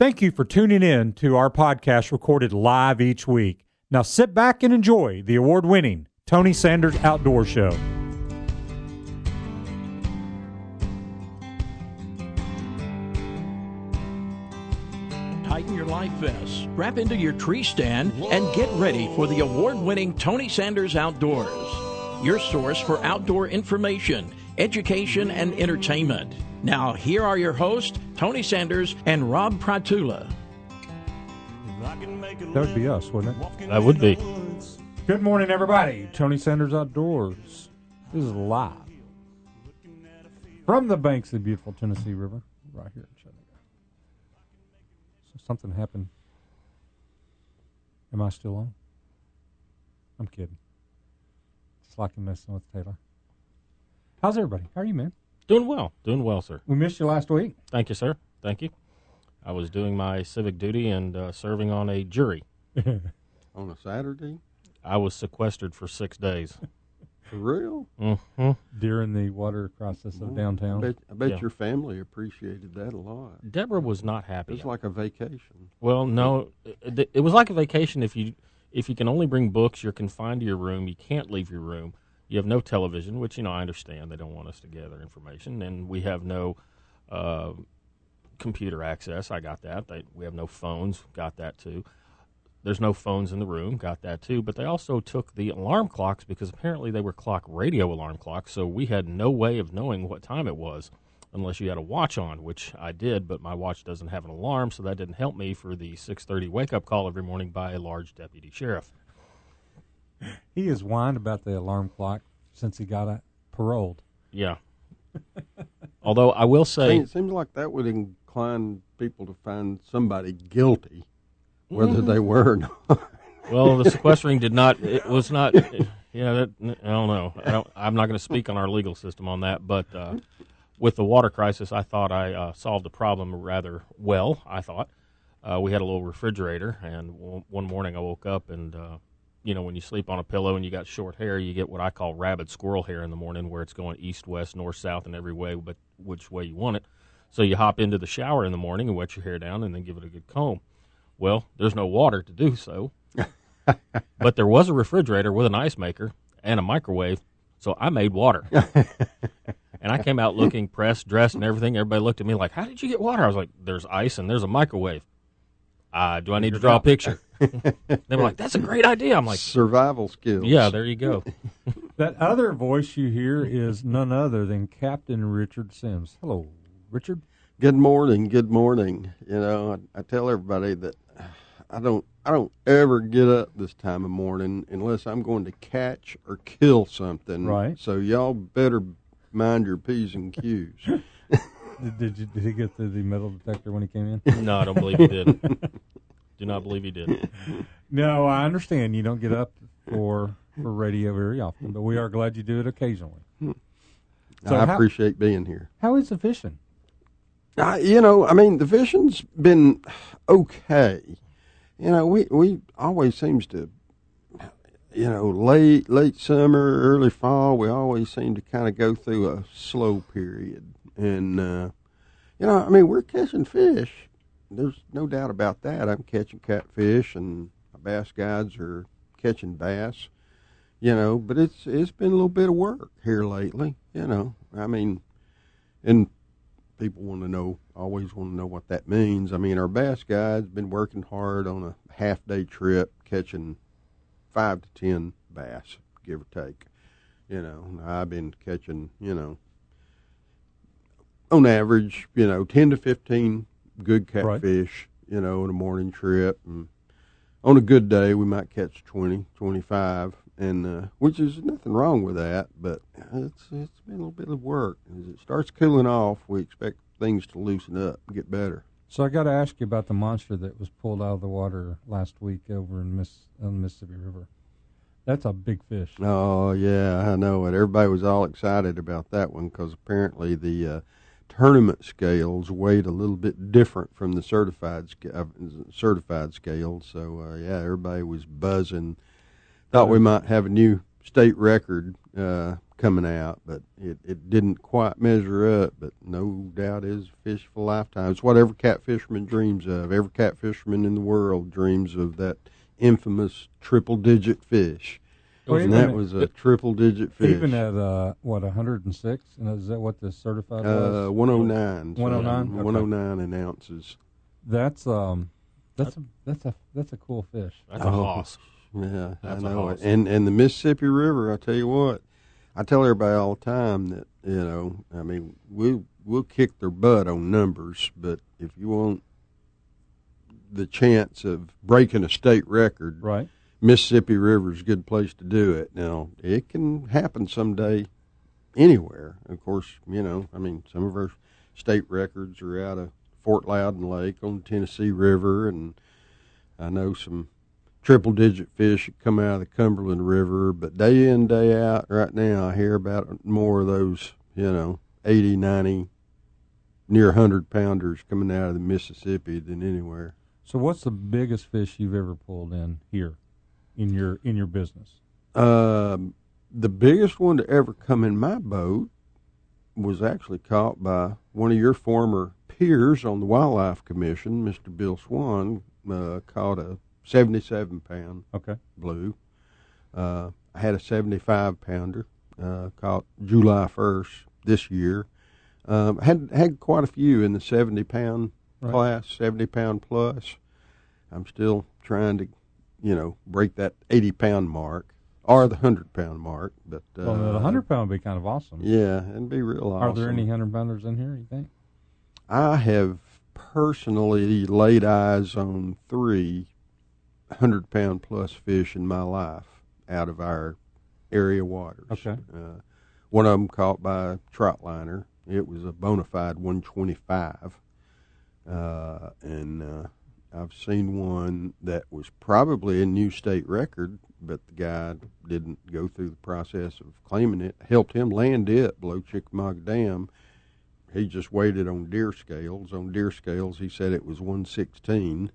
Thank you for tuning in to our podcast recorded live each week. Now sit back and enjoy the award winning Tony Sanders Outdoor Show. Tighten your life vest, wrap into your tree stand, and get ready for the award winning Tony Sanders Outdoors, your source for outdoor information, education, and entertainment. Now, here are your hosts, Tony Sanders and Rob Pratula. That would be us, wouldn't it? That would be. Good morning, everybody. Tony Sanders Outdoors. This is live from the banks of the beautiful Tennessee River, right here in Chattanooga. So something happened. Am I still on? I'm kidding. Just like I'm messing with Taylor. How's everybody? How are you, man? Doing well. Doing well, sir. We missed you last week. Thank you, sir. Thank you. I was doing my civic duty and uh, serving on a jury. on a Saturday? I was sequestered for six days. For real? hmm During the water crisis of I downtown. bet, I bet Yeah. your family appreciated that a lot. Deborah was not happy. It happy. was like a vacation. well, no, it, it was like a vacation. If you if you can only bring books, you're confined to your room. You can't leave your room. You have no television, which you know I understand. They don't want us to gather information, and we have no uh, computer access. I got that. They, we have no phones. Got that too. There's no phones in the room. Got that too. But they also took the alarm clocks because apparently they were clock radio alarm clocks. So we had no way of knowing what time it was unless you had a watch on, which I did. But my watch doesn't have an alarm, so that didn't help me for the 6:30 wake up call every morning by a large deputy sheriff. He has whined about the alarm clock since he got uh, paroled. Yeah. Although I will say, it seems like that would incline people to find somebody guilty, whether they were or not. well, the sequestering did not. It was not. Yeah, that, I don't know. I don't, I'm not going to speak on our legal system on that, but uh, with the water crisis, I thought I uh, solved the problem rather well. I thought uh, we had a little refrigerator, and w- one morning I woke up and. You know, when you sleep on a pillow and you got short hair, you get what I call rabid squirrel hair in the morning, where it's going east, west, north, south, and every way, but which way you want it. So you hop into the shower in the morning and wet your hair down, and then give it a good comb. Well, there's no water to do so, but there was a refrigerator with an ice maker and a microwave, so I made water. and I came out looking pressed, dressed, and everything. Everybody looked at me like, "How did you get water?" I was like, "There's ice and there's a microwave." Uh, do I need to draw a picture? they were like, "That's a great idea." I'm like, Survival skills. "Yeah, there you go." That other voice you hear is none other than Captain Richard Simms. Hello, Richard. Good morning. Good morning. You know, I, I tell everybody that I don't. I don't ever get up this time of morning unless I'm going to catch or kill something. Right. So y'all better mind your p's and q's. Did, did, you, did he get through the metal detector when he came in? No, I don't believe he did. Do not believe he did. No, I understand you don't get up for for radio very often, but we are glad you do it occasionally. So I how- appreciate being here. How is the fishing? Uh, you know, I mean, the fishing's been okay. You know, we we always seems to, you know, late late summer, early fall, we always seem to kind of go through a slow period, and uh, you know, I mean, we're catching fish. There's no doubt about that. I'm catching catfish, and my bass guides are catching bass. You know, but it's it's been a little bit of work here lately. You know, I mean, and people want to know, always want to know what that means. I mean, our bass guide's been working hard on a half day trip, catching five to ten bass, give or take. You know, I've been catching, you know, on average, you know, ten to fifteen good Right. catfish, you know, in a morning trip, and on a good day we might catch 20, 25, and uh, which is nothing wrong with that, but it's it's been a little bit of work. As it starts cooling off, we expect things to loosen up and get better. So I got to ask you about the monster that was pulled out of the water last week over in Miss on the Mississippi River. That's a big fish. Oh yeah, I know it. Everybody was all excited about that one because apparently the uh, tournament scales weighed a little bit different from the certified uh, certified scales. So uh, yeah, everybody was buzzing. Thought we might have a new state record uh, coming out, but it, it didn't quite measure up. But no doubt is fish for lifetime. It's what every catfisherman dreams of. Every catfisherman in the world dreams of that infamous triple digit fish. Well, and that at- was a triple digit fish. Even at uh, what 106, and is that what the certified uh, was? 109. 109? Okay. 109 in ounces. That's um, that's a that's a that's a cool fish. That's a hoss. Yeah, That's I a know hoss. it. And and the Mississippi River, I tell you what, I tell everybody all the time that you know, I mean, we we'll kick their butt on numbers, but if you want the chance of breaking a state record, Right. Mississippi River is a good place to do it. Now, it can happen someday anywhere. Of course, you know, I mean, some of our state records are out of Fort Loudoun Lake on the Tennessee River, and I know some triple digit fish that come out of the Cumberland River, but day in, day out, right now, I hear about more of those, you know, 80, 90, near 100 pounders coming out of the Mississippi than anywhere. So, what's the biggest fish you've ever pulled in here, in your in your business? Um, the biggest one to ever come in my boat was actually caught by one of your former peers on the Wildlife Commission, Mr. Bill Swan. Uh, caught a 77 pound Okay. blue. Uh, I had a 75 pounder uh, caught July 1st this year. Um, had had quite a few in the 70 pound Right. class, 70 pound plus. I'm still trying to, you know, break that 80 pound mark or the 100 pound mark. But uh, Well, the hundred pound would be kind of awesome. yeah, it'd be real awesome. Are there any hundred pounders in here? You think? I have personally laid eyes on three hundred pound plus fish in my life out of our area waters. Okay. Uh, one of them caught by a trotliner. It was a bona fide 125. Uh, and uh, I've seen one that was probably a new state record, but the guy didn't go through the process of claiming it. Helped him land it below Chickamauga Dam. He just waited on deer scales. On deer scales, he said it was 116.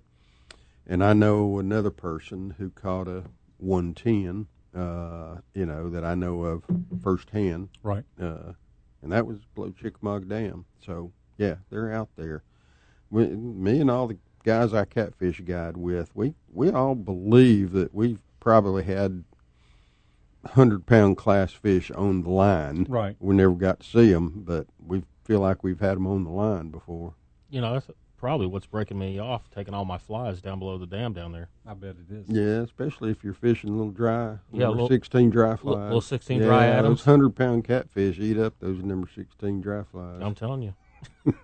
And I know another person who caught a 110, uh, you know, that I know of firsthand Right. uh, and that was below Chickamauga Dam. So yeah, they're out there. We, me and all the guys I catfish guide with, we we all believe that we've probably had hundred pound class fish on the line. Right. We never got to see them, but we feel like we've had them on the line before. You know, that's probably what's breaking me off, taking all my flies down below the dam down there. I bet it is. Yeah, especially if you're fishing a little dry. Yeah, number little- sixteen dry flies. little- little 16 yeah, dry Those hundred pound catfish eat up those number sixteen dry flies. I'm telling you.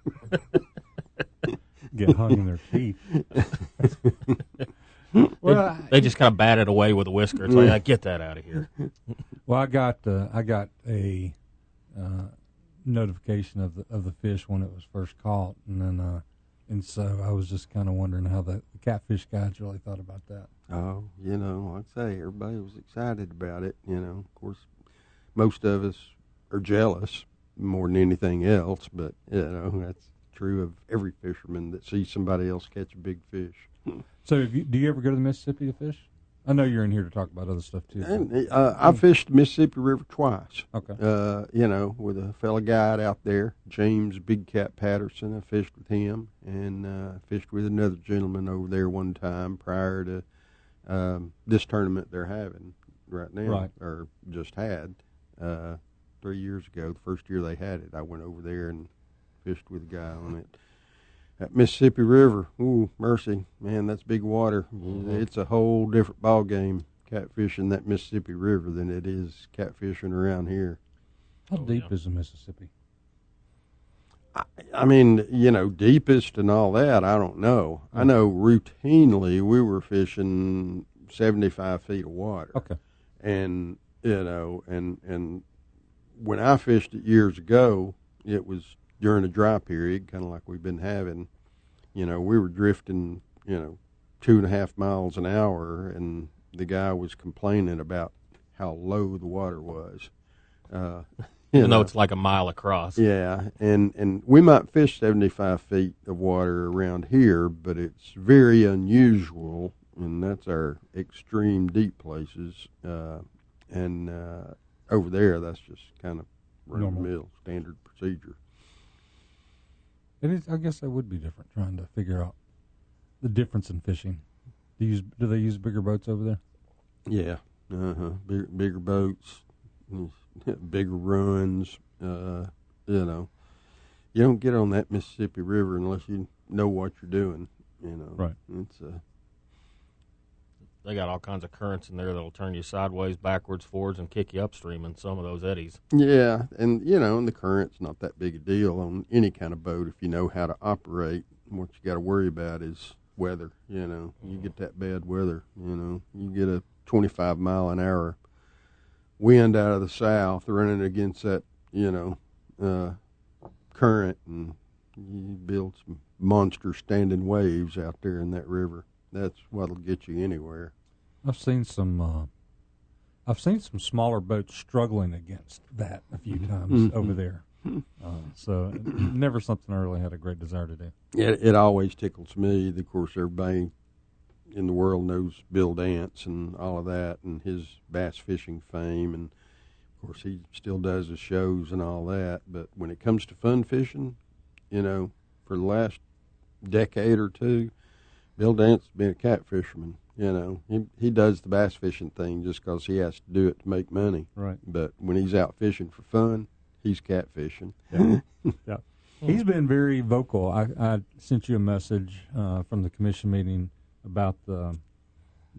Get hung in their teeth. well, I- They just kind of bat it away with a whisker. It's like, "Ah, get that out of here. Well, I got uh, I got a uh, notification of the of the fish when it was first caught, and then uh, and so I was just kind of wondering how the, the catfish guys really thought about that. Oh, you know, like I say, everybody was excited about it. You know, of course, most of us are jealous more than anything else, but you know that's true of every fisherman that sees somebody else catch a big fish. So, you, do you ever go to the Mississippi to fish? I know you're in here to talk about other stuff too. And uh, I fished the Mississippi River twice. okay. Uh, you know, with a fellow guide out there, James Big Cat Patterson. I fished with him, and uh, fished with another gentleman over there one time prior to um, this tournament they're having right now, Right. or just had uh, three years ago. The first year they had it, I went over there and fished with a guy on it. That Mississippi River, ooh, mercy, man, that's big water. Mm-hmm. It's a whole different ball game catfishing that Mississippi River than it is catfishing around here. How Oh, deep yeah. is the Mississippi? I mean, you know, deepest and all that, I don't know. I mm. know routinely we were fishing 75 feet of water. Okay. And, you know, and, and when I fished it years ago, it was during a dry period, kind of like we've been having. You know, we were drifting, you know, two and a half miles an hour, and the guy was complaining about how low the water was. Uh, you Even though know. it's like a mile across. Yeah, and and we might fish seventy five feet of water around here, but it's very unusual, and that's our extreme deep places. Uh, and uh, over there that's just kind of run of the Normal. mill standard procedure. It is. I guess that would be different. Trying to figure out the difference in fishing. Do you use? Do they use bigger boats over there? Yeah, uh huh. Bigger, bigger boats, bigger runs. Uh, you know, you don't get on that Mississippi River unless you know what you're doing. You know, Right. It's uh, They got all kinds of currents in there that'll turn you sideways, backwards, forwards, and kick you upstream in some of those eddies. yeah, and you know, and the current's not that big a deal on any kind of boat if you know how to operate. What you got to worry about is weather. You know, you get that bad weather. You know, you get a 25 mile an hour wind out of the south running against that. You know, uh, current, and you build some monster standing waves out there in that river. That's what'll get you anywhere. I've seen some. Uh, I've seen some smaller boats struggling against that a few times Mhm. over there. Uh, so never something I really had a great desire to do. It, it always tickles me. Of course, everybody in the world knows Bill Dance and all of that, and his bass fishing fame, and of course he still does his shows and all that. But when it comes to fun fishing, you know, for the last decade or two, Bill Dance been a cat fisherman. You know, he he does the bass fishing thing just because he has to do it to make money. Right. But when he's out fishing for fun, he's catfishing. Yeah. He's been very vocal. I, I sent you a message uh, from the commission meeting about the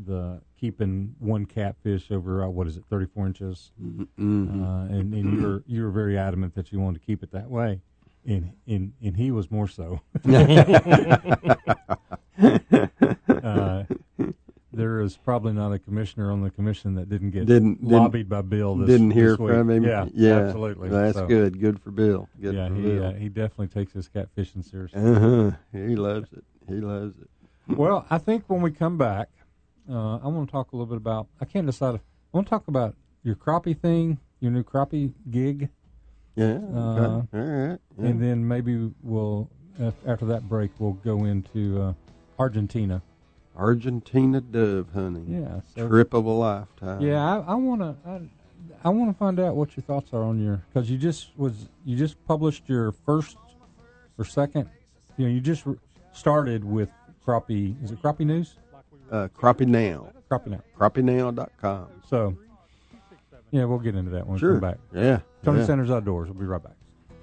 the keeping one catfish over uh, what is it, thirty four inches, Mm-hmm. uh, and, and you were you were very adamant that you wanted to keep it that way, and and and he was more so. uh, there is probably not a commissioner on the commission that didn't get Didn't- didn't- lobbied by Bill. This, Didn't hear from him. Yeah, yeah, absolutely. That's So, good. Good for Bill. Good yeah, for he Bill. uh, he definitely takes his catfishing seriously. uh huh. He loves it. He loves it. Well, I think when we come back, uh, I want to talk a little bit about. I can't decide. If, I want to talk about your crappie thing, your new crappie gig, Yeah. Uh, okay. All right. Yeah. and then maybe we'll af- after that break we'll go into uh, Argentina. Argentina dove hunting. Yeah, so, Trip of a lifetime. yeah. I, I want to. I, I want to find out what your thoughts are on your because you just was you just published your first or second. You know, you just re- started with crappie. Is it crappie news? Uh, Crappie Now. Crappie now. CrappieNow.com. So, yeah, we'll get into that when Sure. we come back. Yeah. Tony yeah. Sanders Outdoors. We'll be right back.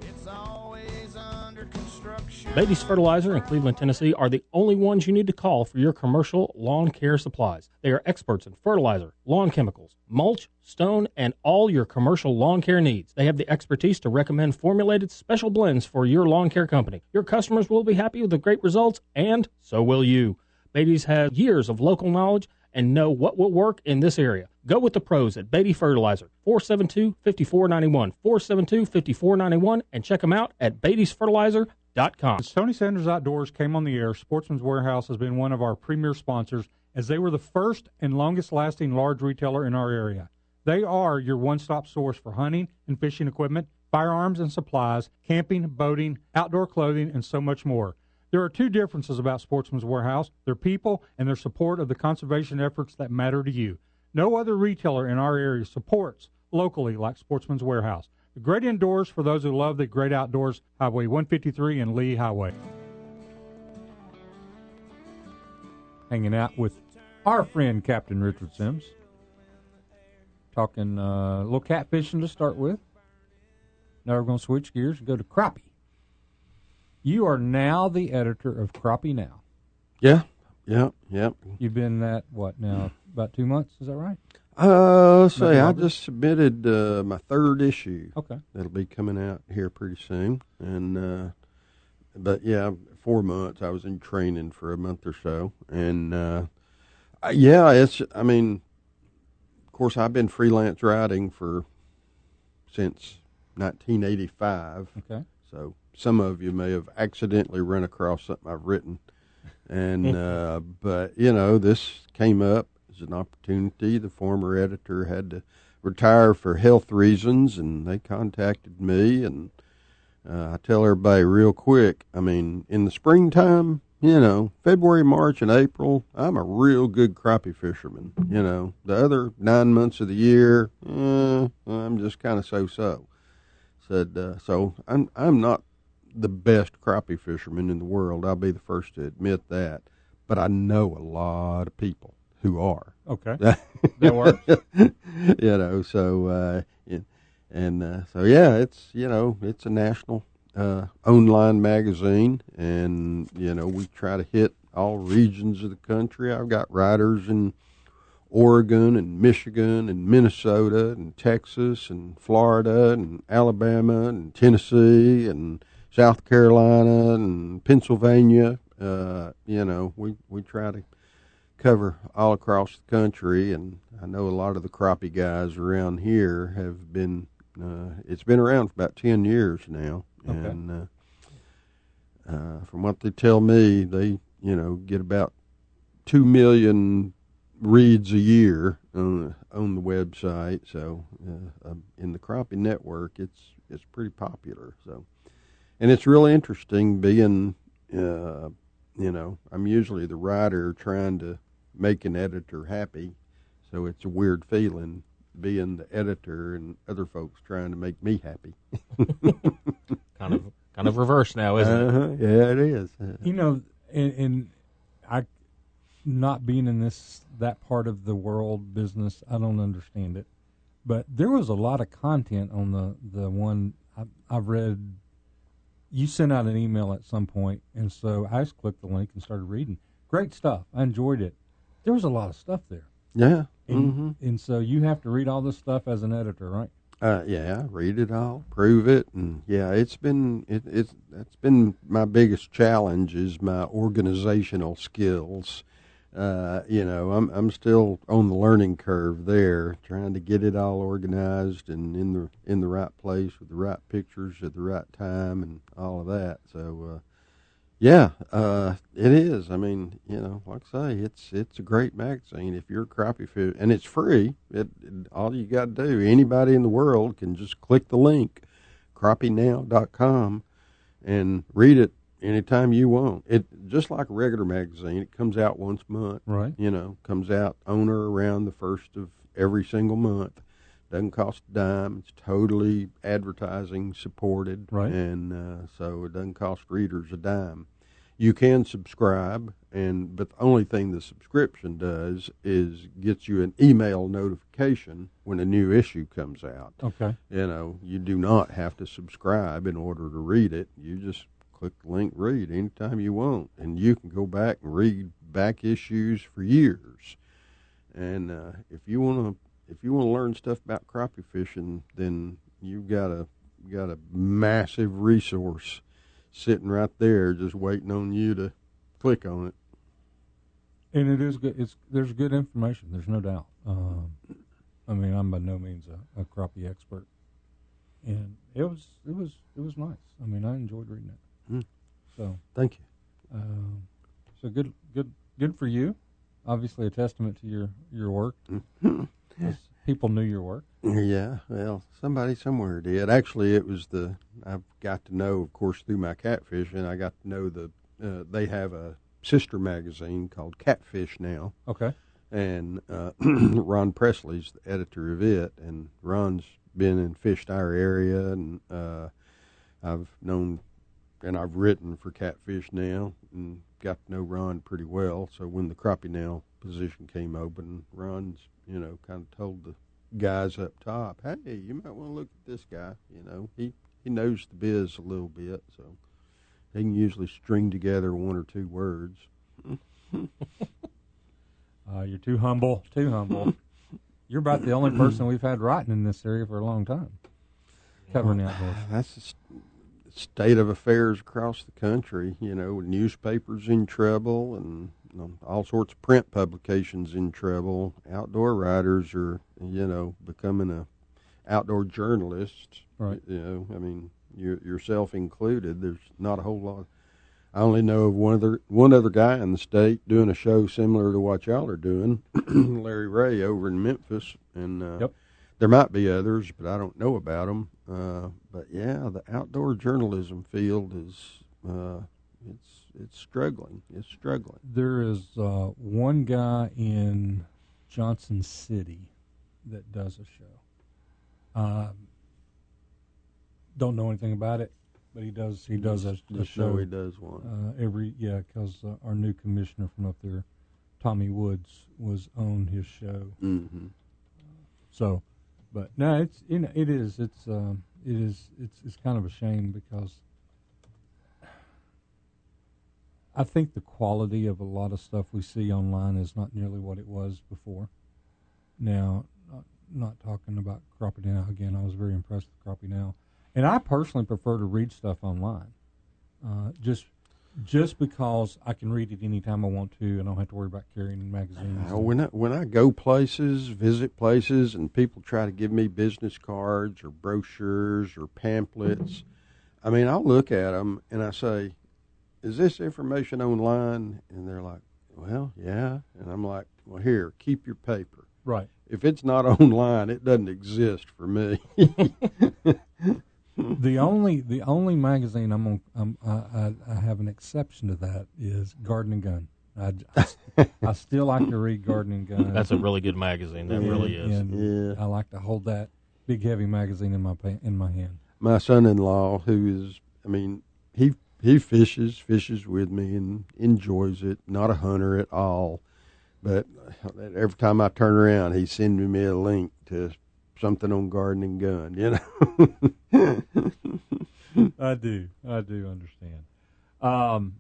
It's always under construction. Beatty's Fertilizer in Cleveland, Tennessee are the only ones you need to call for your commercial lawn care supplies. They are experts in fertilizer, lawn chemicals, mulch, stone, and all your commercial lawn care needs. They have the expertise to recommend formulated special blends for your lawn care company. Your customers will be happy with the great results, and so will you. Beatty's has years of local knowledge and know what will work in this area. Go with the pros at Beatty Fertilizer, 472-5491, 472-5491, and check them out at beattysfertilizer.com. Tony Sanders Outdoors came on the air, Sportsman's Warehouse has been one of our premier sponsors as they were the first and longest lasting large retailer in our area. They are your one stop source for hunting and fishing equipment, firearms and supplies, camping, boating, outdoor clothing, and so much more. There are two differences about Sportsman's Warehouse their people and their support of the conservation efforts that matter to you. No other retailer in our area supports locally like Sportsman's Warehouse. The great indoors for those who love the great outdoors, Highway 153 and Lee Highway. Hanging out with our friend Captain Richard Simms. Talking uh, a little catfishing to start with. Now we're going to switch gears and go to crappie. You are now the editor of Crappie Now. Yeah. Yeah. Yeah. You've been that, what, now, about two months? Is that right? Uh, Maybe. I just submitted uh, my third issue. Okay. That'll be coming out here pretty soon. And uh, but yeah, four months. I was in training for a month or so, and uh, yeah, it's. I mean, of course, I've been freelance writing for since 1985. Okay. So some of you may have accidentally run across something I've written, and uh, but you know this came up as an opportunity. The former editor had to retire for health reasons, and they contacted me. And uh, I tell everybody real quick. I mean, in the springtime, you know, February, March, and April, I'm a real good crappie fisherman. You know, the other nine months of the year, eh, I'm just kind of so-so. Said uh, so. I'm I'm not the best crappie fisherman in the world. I'll be the first to admit that. But I know a lot of people who are. Okay, that works. you know, so uh, and, and uh, so yeah, it's you know it's a national uh, online magazine, and you know we try to hit all regions of the country. I've got writers in Oregon and Michigan and Minnesota and Texas and Florida and Alabama and Tennessee and South Carolina and Pennsylvania. Uh, you know, we we try to cover all across the country, and I know a lot of the crappie guys around here have been. Uh, it's been around for about ten years now, Okay. and uh, uh, from what they tell me, they you know get about two million reads a year on on the website. So uh, um, in the crappie network, it's it's pretty popular. So, and it's really interesting being. Uh, you know, I'm usually the writer trying to make an editor happy, so it's a weird feeling being the editor and other folks trying to make me happy. Kind of kind of reverse now, isn't it? Uh-huh. Yeah, it is. You know, and, and I, not being in this that part of the world business, I don't understand it. But there was a lot of content on the the one I, I've read. You sent out an email at some point, and so I just clicked the link and started reading. Great stuff. I enjoyed it. There was a lot of stuff there, Yeah. and, hmm and so you have to read all this stuff as an editor, right? Uh, yeah, read it all, prove it, and yeah, it's been it, it's that's been my biggest challenge is my organizational skills. Uh, you know, I'm I'm still on the learning curve there, trying to get it all organized and in the in the right place with the right pictures at the right time and all of that. So, uh, yeah, uh, it is. I mean, you know, like I say, it's it's a great magazine if you're a crappie fish, and it's free. It, it all you got to do, anybody in the world can just click the link, crappienow.com, and read it anytime you want. It just like a regular magazine. It comes out once a month. Right. You know, comes out on or around the first of every single month. Doesn't cost a dime. It's totally advertising supported, Right. And uh, so it doesn't cost readers a dime. You can subscribe, and but the only thing the subscription does is gets you an email notification when a new issue comes out. Okay. You know, you do not have to subscribe in order to read it. You just click the link, read anytime you want, and you can go back and read back issues for years. And uh, if you want to, if you want to learn stuff about crappie fishing, then you've got a got a massive resource sitting right there, just waiting on you to click on it. And it is good. It's there's good information. There's no doubt. Um, I mean, I'm by no means a, a crappie expert, and it was it was it was nice. I mean, I enjoyed reading it. Mm. So, Thank you. um, so good, good, good for you. Obviously, a testament to your your work. 'cause People knew your work. Yeah, well, somebody somewhere did. Actually, it was the I've got to know, of course, through my catfish, and I got to know the uh, they have a sister magazine called Catfish now, Okay. and uh, Ron Presley's the editor of it, and Ron's been and fished our area, and uh, I've known and I've written for Catfish now, and got to know Ron pretty well. So when the crappie now position came open, Ron's you know kind of told the guys up top, hey, you might want to look at this guy. You know, he he knows the biz a little bit, so he can usually string together one or two words. Uh, you're too humble. Too humble. you're about the only person we've had writing in this area for a long time, covering the outdoors. That's state of affairs across the country. You know, newspapers in trouble and you know, all sorts of print publications in trouble. Outdoor writers are, you know, becoming a outdoor journalists. Right. You know, I mean, you, yourself included. There's not a whole lot. I only know of one other one other guy in the state doing a show similar to what y'all are doing, Larry Ray over in Memphis, and uh, Yep. There might be others, but I don't know about them. Uh, but yeah, the outdoor journalism field is uh, it's it's struggling. It's struggling. There is uh, one guy in Johnson City that does a show. Um, don't know anything about it, but he does. He does a, a show he does one. uh, every yeah, because uh, our new commissioner from up there, Tommy Woods, was on his show. mm-hmm. So, but no, it's you know it is it's um, it is it's it's kind of a shame because I think the quality of a lot of stuff we see online is not nearly what it was before. Now, not, not talking about Crappie Now again. I was very impressed with Crappie Now, and I personally prefer to read stuff online, uh, just just because I can read it anytime I want to, and I don't have to worry about carrying magazines. Uh, when I, when I go places, visit places, and people try to give me business cards or brochures or pamphlets, I mean, I'll look at them and I say, "Is this information online?" And they're like, "Well, yeah." And I'm like, "Well, here, keep your paper. right. If it's not online, it doesn't exist for me." the only the only magazine I'm on I'm, I, I I have an exception to that is Garden and Gun. I, I, I still like to read Garden and Gun. That's a really good magazine. That really is. Yeah. I like to hold that big heavy magazine in my pa- in my hand. my son-in-law who is i mean he he fishes fishes with me and enjoys it not a hunter at all but every time i turn around he's sending me a link to something on Garden and Gun you know I do. I do understand. Um,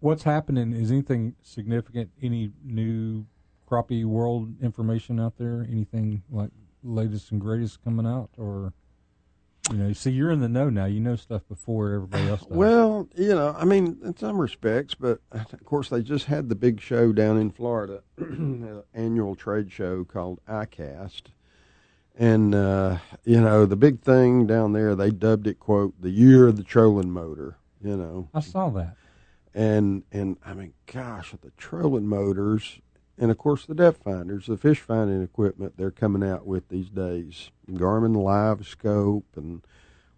what's happening? Is anything significant? Any new crappie world information out there? Anything like latest and greatest coming out, or you know? See, you're in the know now. You know stuff before everybody else does. well you know i mean in some respects but of course they just had the big show down in florida annual trade show called ICAST and uh, you know the big thing down there they dubbed it quote the year of the trolling motor you know I saw that. and and I mean, gosh, the trolling motors, and of course the depth finders, the fish finding equipment they're coming out with these days, Garmin LiveScope, and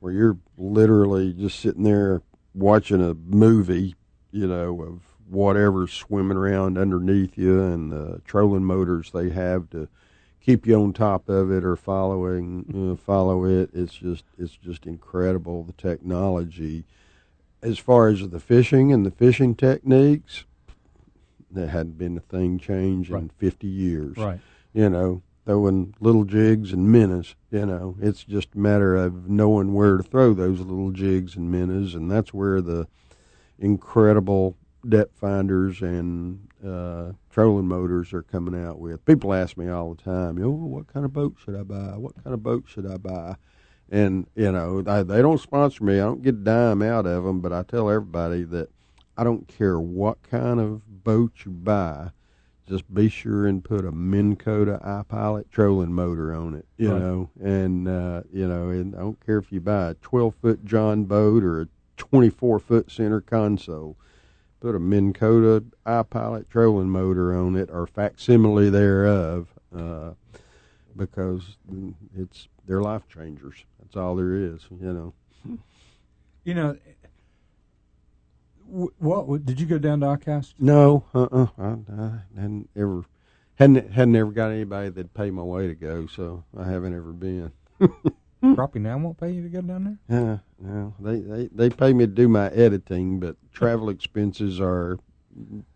where you're literally just sitting there watching a movie, you know, of whatever's swimming around underneath you, and the trolling motors they have to keep you on top of it or following uh, follow it. It's just it's just incredible the technology as far as the fishing and the fishing techniques, there hadn't been a thing changed in 50 years. Right. You know, throwing little jigs and minnows, you know, it's just a matter of knowing where to throw those little jigs and minnows, and that's where the incredible depth finders and uh, trolling motors are coming out with. People ask me all the time, oh, what kind of boat should I buy? What kind of boat should I buy? and you know they, they don't sponsor me. I don't get a dime out of them, but I tell everybody that I don't care what kind of boat you buy, just be sure and put a Minn Kota iPilot trolling motor on it. You Right. know, and uh, you know, and I don't care if you buy a twelve foot John boat or a twenty four foot center console. Put a Minn Kota iPilot trolling motor on it or facsimile thereof, uh, because it's they're life changers. That's all there is, you know. You know, what, did you go down to ICAST? No, uh, uh I, I hadn't ever hadn't hadn't ever got anybody that'd pay my way to go, so I haven't ever been. Crappie now won't pay you to go down there. Yeah, no, they, they they pay me to do my editing, but travel expenses are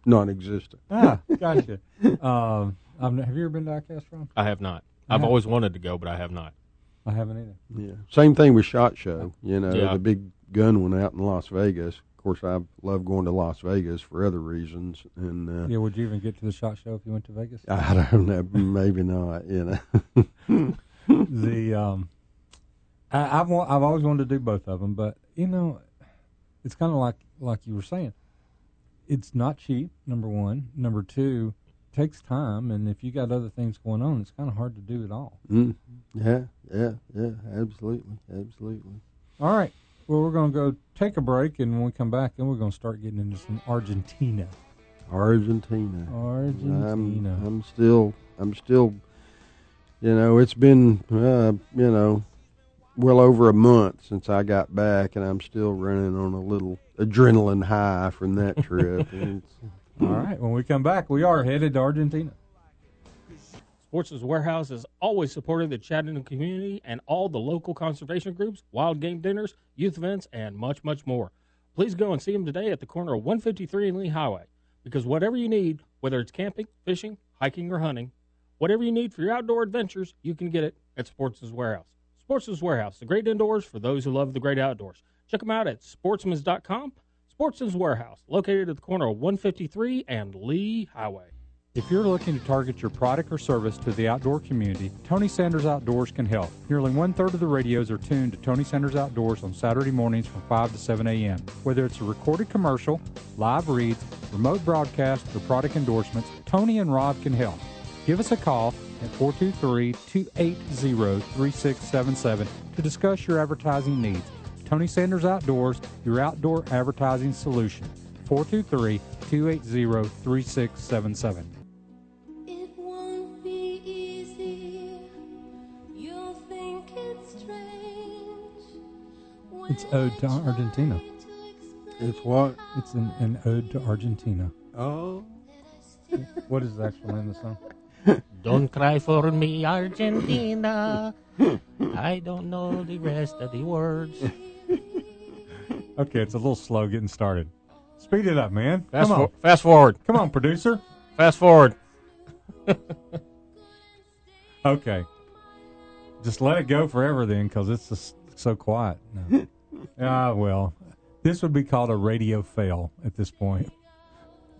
non-existent. Ah, gotcha. um, I've, have you ever been to ICAST, Ron? I have not. I I've have. always wanted to go, but I have not. I haven't either. Yeah, same thing with Shot Show. You know, Yeah. the big gun one out in Las Vegas. Of course, I love going to Las Vegas for other reasons, and uh, Yeah, would you even get to the shot show if you went to Vegas? I don't know, maybe not. You know. the um, I, I've wa- I've always wanted to do both of them, but you know, it's kind of like like you were saying, it's not cheap. Number one, number two, takes time, and if you got other things going on, it's kind of hard to do it all. Mm, yeah, yeah, yeah, absolutely, absolutely. All right, well, we're going to go take a break, and when we come back, then we're going to start getting into some Argentina. Argentina. Argentina. I'm, I'm still, I'm still, you know, it's been, uh, you know, well over a month since I got back, and I'm still running on a little adrenaline high from that trip. It's, All right. When we come back, we are headed to Argentina. Sportsman's Warehouse has always supported the Chattanooga community and all the local conservation groups, wild game dinners, youth events, and much, much more. Please go and see them today at the corner of 153 and Lee Highway. Because whatever you need, whether it's camping, fishing, hiking, or hunting, whatever you need for your outdoor adventures, you can get it at Sportsman's Warehouse. Sportsman's Warehouse, the great indoors for those who love the great outdoors. Check them out at sportsmans.com. Sportsman's Warehouse, located at the corner of 153 and Lee Highway. If you're looking to target your product or service to the outdoor community, Tony Sanders Outdoors can help. Nearly one third of the radios are tuned to Tony Sanders Outdoors on Saturday mornings from 5 to 7 a.m. Whether it's a recorded commercial, live reads, remote broadcast, or product endorsements, Tony and Rob can help. Give us a call at 423 280 3677 to discuss your advertising needs. Tony Sanders Outdoors, your outdoor advertising solution. 423 280 3677. It won't be easy. You'll think it's strange. It's Ode to Argentina. it's what? It's an, an ode to Argentina. Oh, What is the actual name of the song? Don't cry for me, Argentina. I don't know the rest of the words. Okay, it's a little slow getting started. Speed it up, man. Fast, Come on. for- fast forward. Come on, producer. Fast forward. Okay. Just let it go forever then, because it's just so quiet. No. Ah, well, this would be called a radio fail at this point.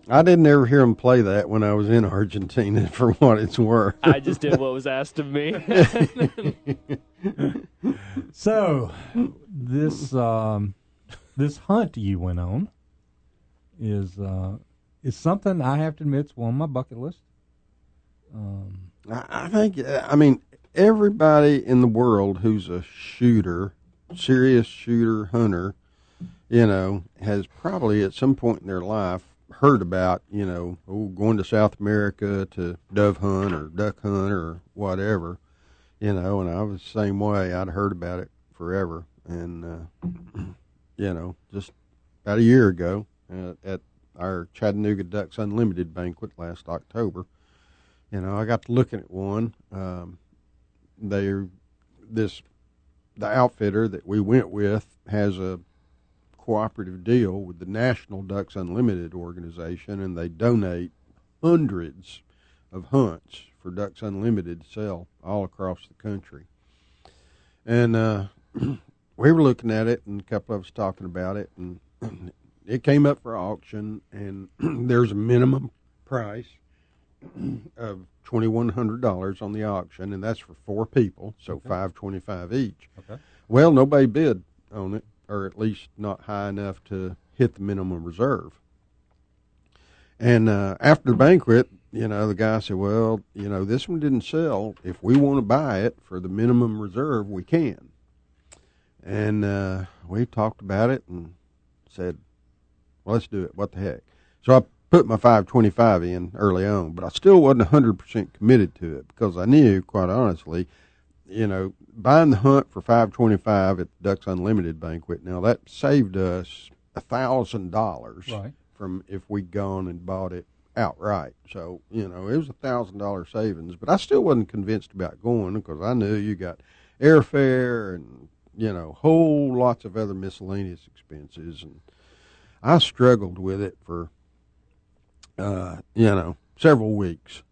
I didn't ever hear him play that when I was in Argentina. For what it's worth, I just did what was asked of me. So, this um, this hunt you went on is uh, is something I have to admit is one on my bucket list. Um, I, I think. uh, I mean, everybody in the world who's a shooter, serious shooter hunter, you know, has probably at some point in their life heard about, you know, oh, going to South America to dove hunt or duck hunt or whatever, you know. And I was the same way. I'd heard about it forever, and uh, you know, just about a year ago uh, at our Chattanooga Ducks Unlimited banquet last October you know, I got to looking at one. Um, they, this, the outfitter that we went with has a cooperative deal with the National Ducks Unlimited organization, and they donate hundreds of hunts for Ducks Unlimited to sell all across the country. And uh, we were looking at it, and a couple of us talking about it, and it came up for auction, and there's a minimum price of twenty one hundred dollars on the auction, and that's for four people, so five twenty five each. Okay. Well, nobody bid on it, or at least not high enough to hit the minimum reserve. And uh, after the banquet, you know, the guy said, "Well, you know, this one didn't sell. If we want to buy it for the minimum reserve, we can." And uh, we talked about it and said, "Well, let's do it. What the heck?" So I put my 525 in early on, but I still wasn't 100% committed to it because I knew, quite honestly, you know, buying the hunt for 525 at the Ducks Unlimited banquet, now that saved us a thousand dollars from if we'd gone and bought it outright. So, you know, it was a thousand dollar savings, but I still wasn't convinced about going because I knew you got airfare and, you know, whole lots of other miscellaneous expenses. And I struggled with it for, uh, you know, several weeks.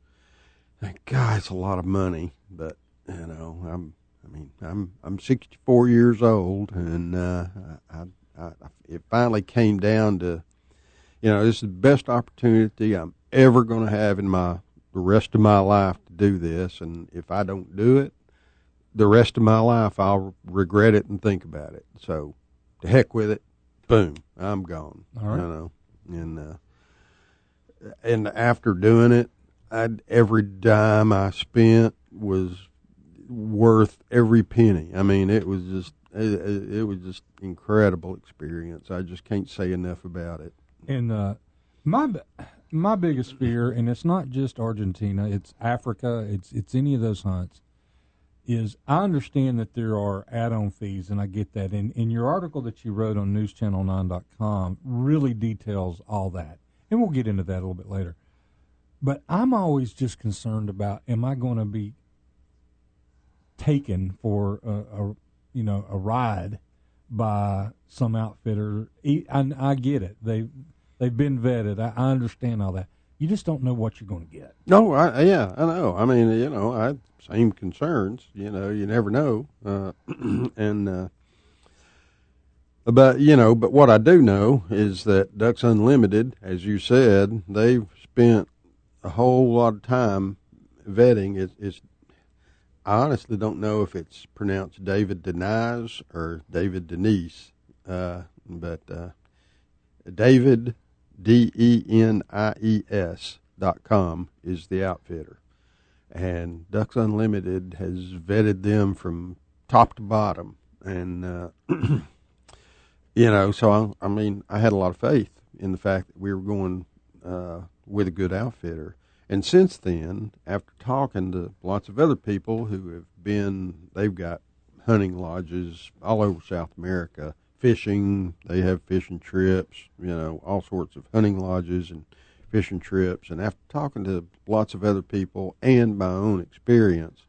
And God, it's a lot of money, but you know, I'm, I mean, I'm, I'm 64 years old, and uh, I, I, I, it finally came down to, you know, this is the best opportunity I'm ever going to have in my the rest of my life to do this, and if I don't do it, the rest of my life I'll regret it and think about it. So, to heck with it. Boom, I'm gone. All right. You know, and uh, and after doing it, I every dime I spent was worth every penny. I mean, it was just it, it was just incredible experience. I just can't say enough about it. And uh, my my biggest fear, and it's not just Argentina; it's Africa. It's it's any of those hunts. is I understand that there are add-on fees, and I get that. And in your article that you wrote on NewsChannel9.com, really details all that, and we'll get into that a little bit later. But I'm always just concerned about: Am I going to be taken for a, a you know a ride by some outfitter? i get it; they they've been vetted. I, I understand all that. You just don't know what you're going to get. No, I yeah, I know. I mean, you know, I same concerns. You know, you never know, uh, and uh, but you know, but what I do know is that Ducks Unlimited, as you said, they've spent a whole lot of time vetting. It, it's I honestly don't know if it's pronounced David Denise or David Denise, uh, but uh, David D E N I E S dot com is the outfitter. And Ducks Unlimited has vetted them from top to bottom. And, uh, you know, so I, I mean, I had a lot of faith in the fact that we were going uh, with a good outfitter. And since then, after talking to lots of other people who have been, they've got hunting lodges all over South America fishing. They have fishing trips, you know, all sorts of hunting lodges and fishing trips. And after talking to lots of other people and my own experience,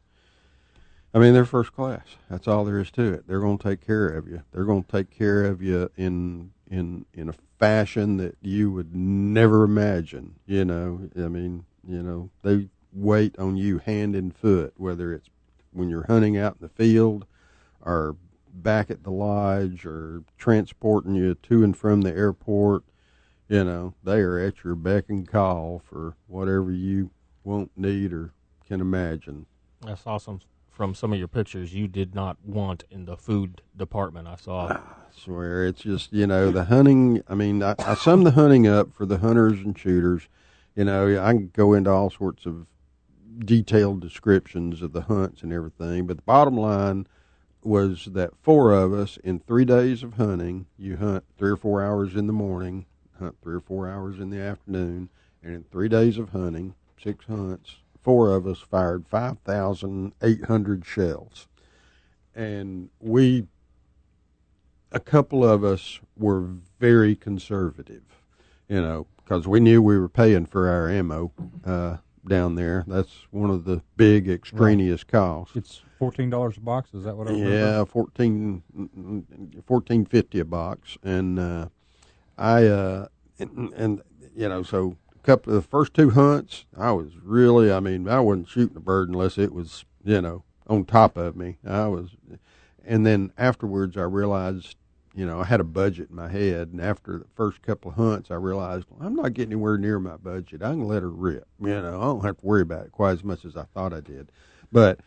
I mean, they're first class. That's all there is to it. They're going to take care of you. They're going to take care of you in in in a fashion that you would never imagine. You know, I mean, you know, they wait on you hand and foot, whether it's when you're hunting out in the field or back at the lodge or transporting you to and from the airport. You know, they are at your beck and call for whatever you want, need, or can imagine. That's awesome. From some of your pictures, you did not want in the food department. I saw. Ah, I swear, it's just you know the hunting. I mean, I, I sum the hunting up for the hunters and shooters. You know, I can go into all sorts of detailed descriptions of the hunts and everything, but the bottom line was that four of us in three days of hunting, you hunt three or four hours in the morning, hunt three or four hours in the afternoon, and in three days of hunting, six hunts, four of us fired 5,800 shells. And we, a couple of us were very conservative, you know, because we knew we were paying for our ammo uh, down there. That's one of the big extraneous costs. It's fourteen dollars a box. Is that what I remember? Yeah, fourteen, fourteen fifty a box, and uh, I uh, and, and you know, so a couple of the first two hunts, I was really, I mean, I wasn't shooting a bird unless it was, you know, on top of me. I was, and then afterwards, I realized, you know, I had a budget in my head, and after the first couple of hunts, I realized well, I'm not getting anywhere near my budget. I can let her rip. You know, I don't have to worry about it quite as much as I thought I did, but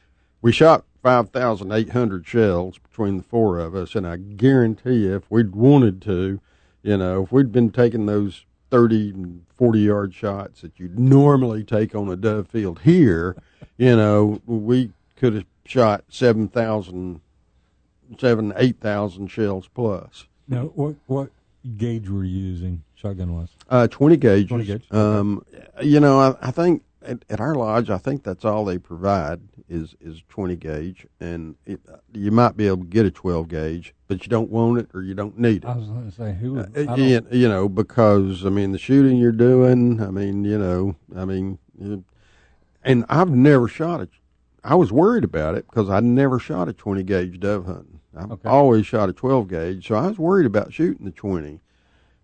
we shot 5,800 shells between the four of us, and I guarantee you, if we'd wanted to, you know, if we'd been taking those 30 and 40 yard shots that you'd normally take on a dove field here, you know, we could have shot 7,000, 7, 8,000 shells plus. Now, what what gauge were you using, shotgun wise? Uh, 20 gauges. 20 gauge, okay. Um, you know, I, I think at, at our lodge, I think that's all they provide is is 20 gauge, and it, you might be able to get a 12 gauge, but you don't want it or you don't need it. I was going to say who. Would, Uh, you, you know, because I mean, the shooting you're doing. I mean, you know, I mean, and I've never shot it. I was worried about it because I never shot a 20 gauge dove hunting. I've Okay. always shot a 12 gauge, so I was worried about shooting the 20.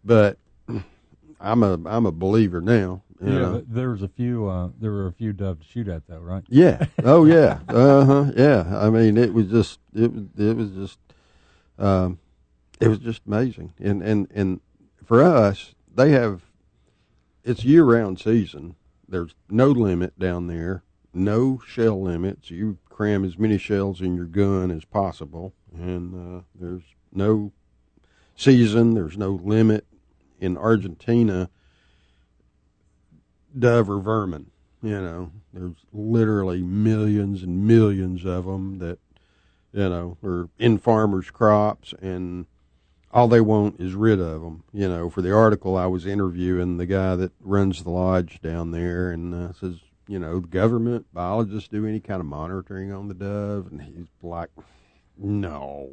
But I'm a I'm a believer now. You yeah, know. there was a few. Uh, there were a few dove to shoot at, though, right? Yeah. Oh yeah. Uh huh. Yeah. I mean, it was just it was it was just um, it was just amazing. And and and for us, they have it's year round season. There's no limit down there. No shell limits. You cram as many shells in your gun as possible, and uh, there's no season. There's no limit in Argentina. Dove or vermin. You know, there's literally millions and millions of them that, you know, are in farmers' crops, and all they want is rid of them. You know, for the article, I was interviewing the guy that runs the lodge down there, and uh, says, you know, the government biologists do any kind of monitoring on the dove? And he's like, no,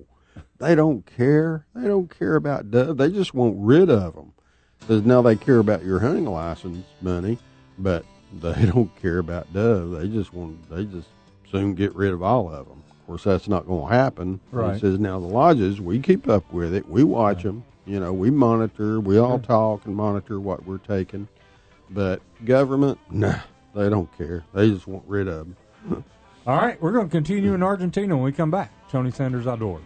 they don't care. They don't care about dove. They just want rid of them. Because now they care about your hunting license money, but they don't care about dove. They just want, they just soon get rid of all of them. Of course, that's not going to happen. Right. He says, now the lodges, we keep up with it. We watch them. You know, we monitor. We all talk and monitor what we're taking. But government, nah, they don't care. They just want rid of them. All right, we're going to continue in Argentina when we come back. Tony Sanders Outdoors.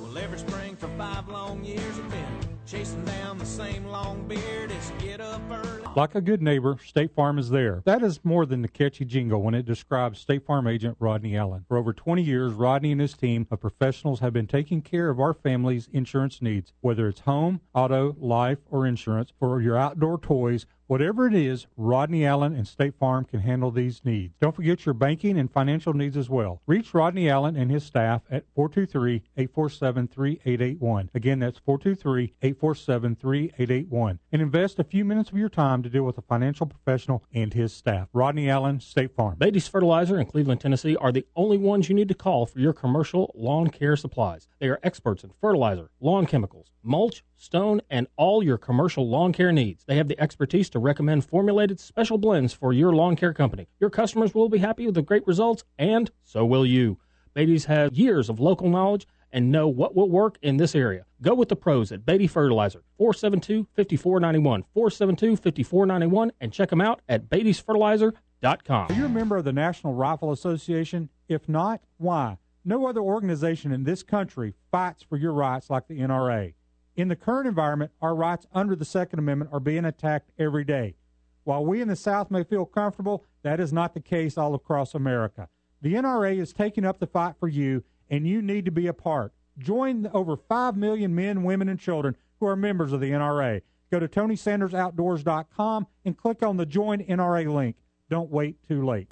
Well, every spring for five long years, I've been chasing down the same long beard. It's get up early. Like a good neighbor, State Farm is there. That is more than the catchy jingle when it describes State Farm agent Rodney Allen. For over 20 years, Rodney and his team of professionals have been taking care of our family's insurance needs, whether it's home, auto, life, or insurance for your outdoor toys. Whatever it is, Rodney Allen and State Farm can handle these needs. Don't forget your banking and financial needs as well. Reach Rodney Allen and his staff at 423-847-3881. Again, that's 423-847-3881. And invest a few minutes of your time to deal with a financial professional and his staff. Rodney Allen, State Farm. Beatty's Fertilizer in Cleveland, Tennessee are the only ones you need to call for your commercial lawn care supplies. They are experts in fertilizer, lawn chemicals, mulch, stone, and all your commercial lawn care needs. They have the expertise to recommend formulated special blends for your lawn care company. Your customers will be happy with the great results, and so will you. Beatty's has years of local knowledge and know what will work in this area. Go with the pros at Beatty Fertilizer, 472-5491, 472-5491, and check them out at beattysfertilizer.com. Are you a member of the National Rifle Association? If not, why? No other organization in this country fights for your rights like the NRA. In the current environment, our rights under the Second Amendment are being attacked every day. While we in the South may feel comfortable, that is not the case all across America. The NRA is taking up the fight for you, and you need to be a part. Join the over 5 million men, women, and children who are members of the NRA. Go to TonySandersOutdoors.com and click on the Join NRA link. Don't wait too late.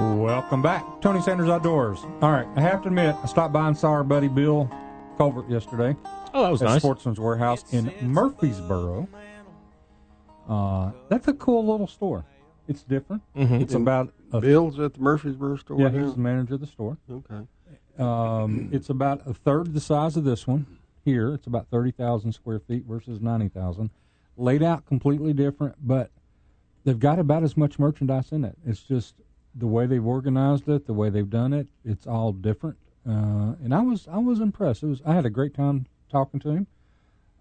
Welcome back, Tony Sanders Outdoors. All right, I have to admit, I stopped by and saw our buddy Bill Culvert yesterday Oh, that was at nice. Sportsman's Warehouse in Murfreesboro. Uh, that's a cool little store. It's different. Mhm. It's about a Bill's at the Murfreesboro store. yeah. now? He's the manager of the store. Okay. Um, it's about a third the size of this one here. It's about thirty thousand square feet versus ninety thousand. Laid out completely different, but they've got about as much merchandise in it. It's just the way they've organized it, the way they've done it. It's all different, uh, and I was I was impressed. It was I had a great time talking to him.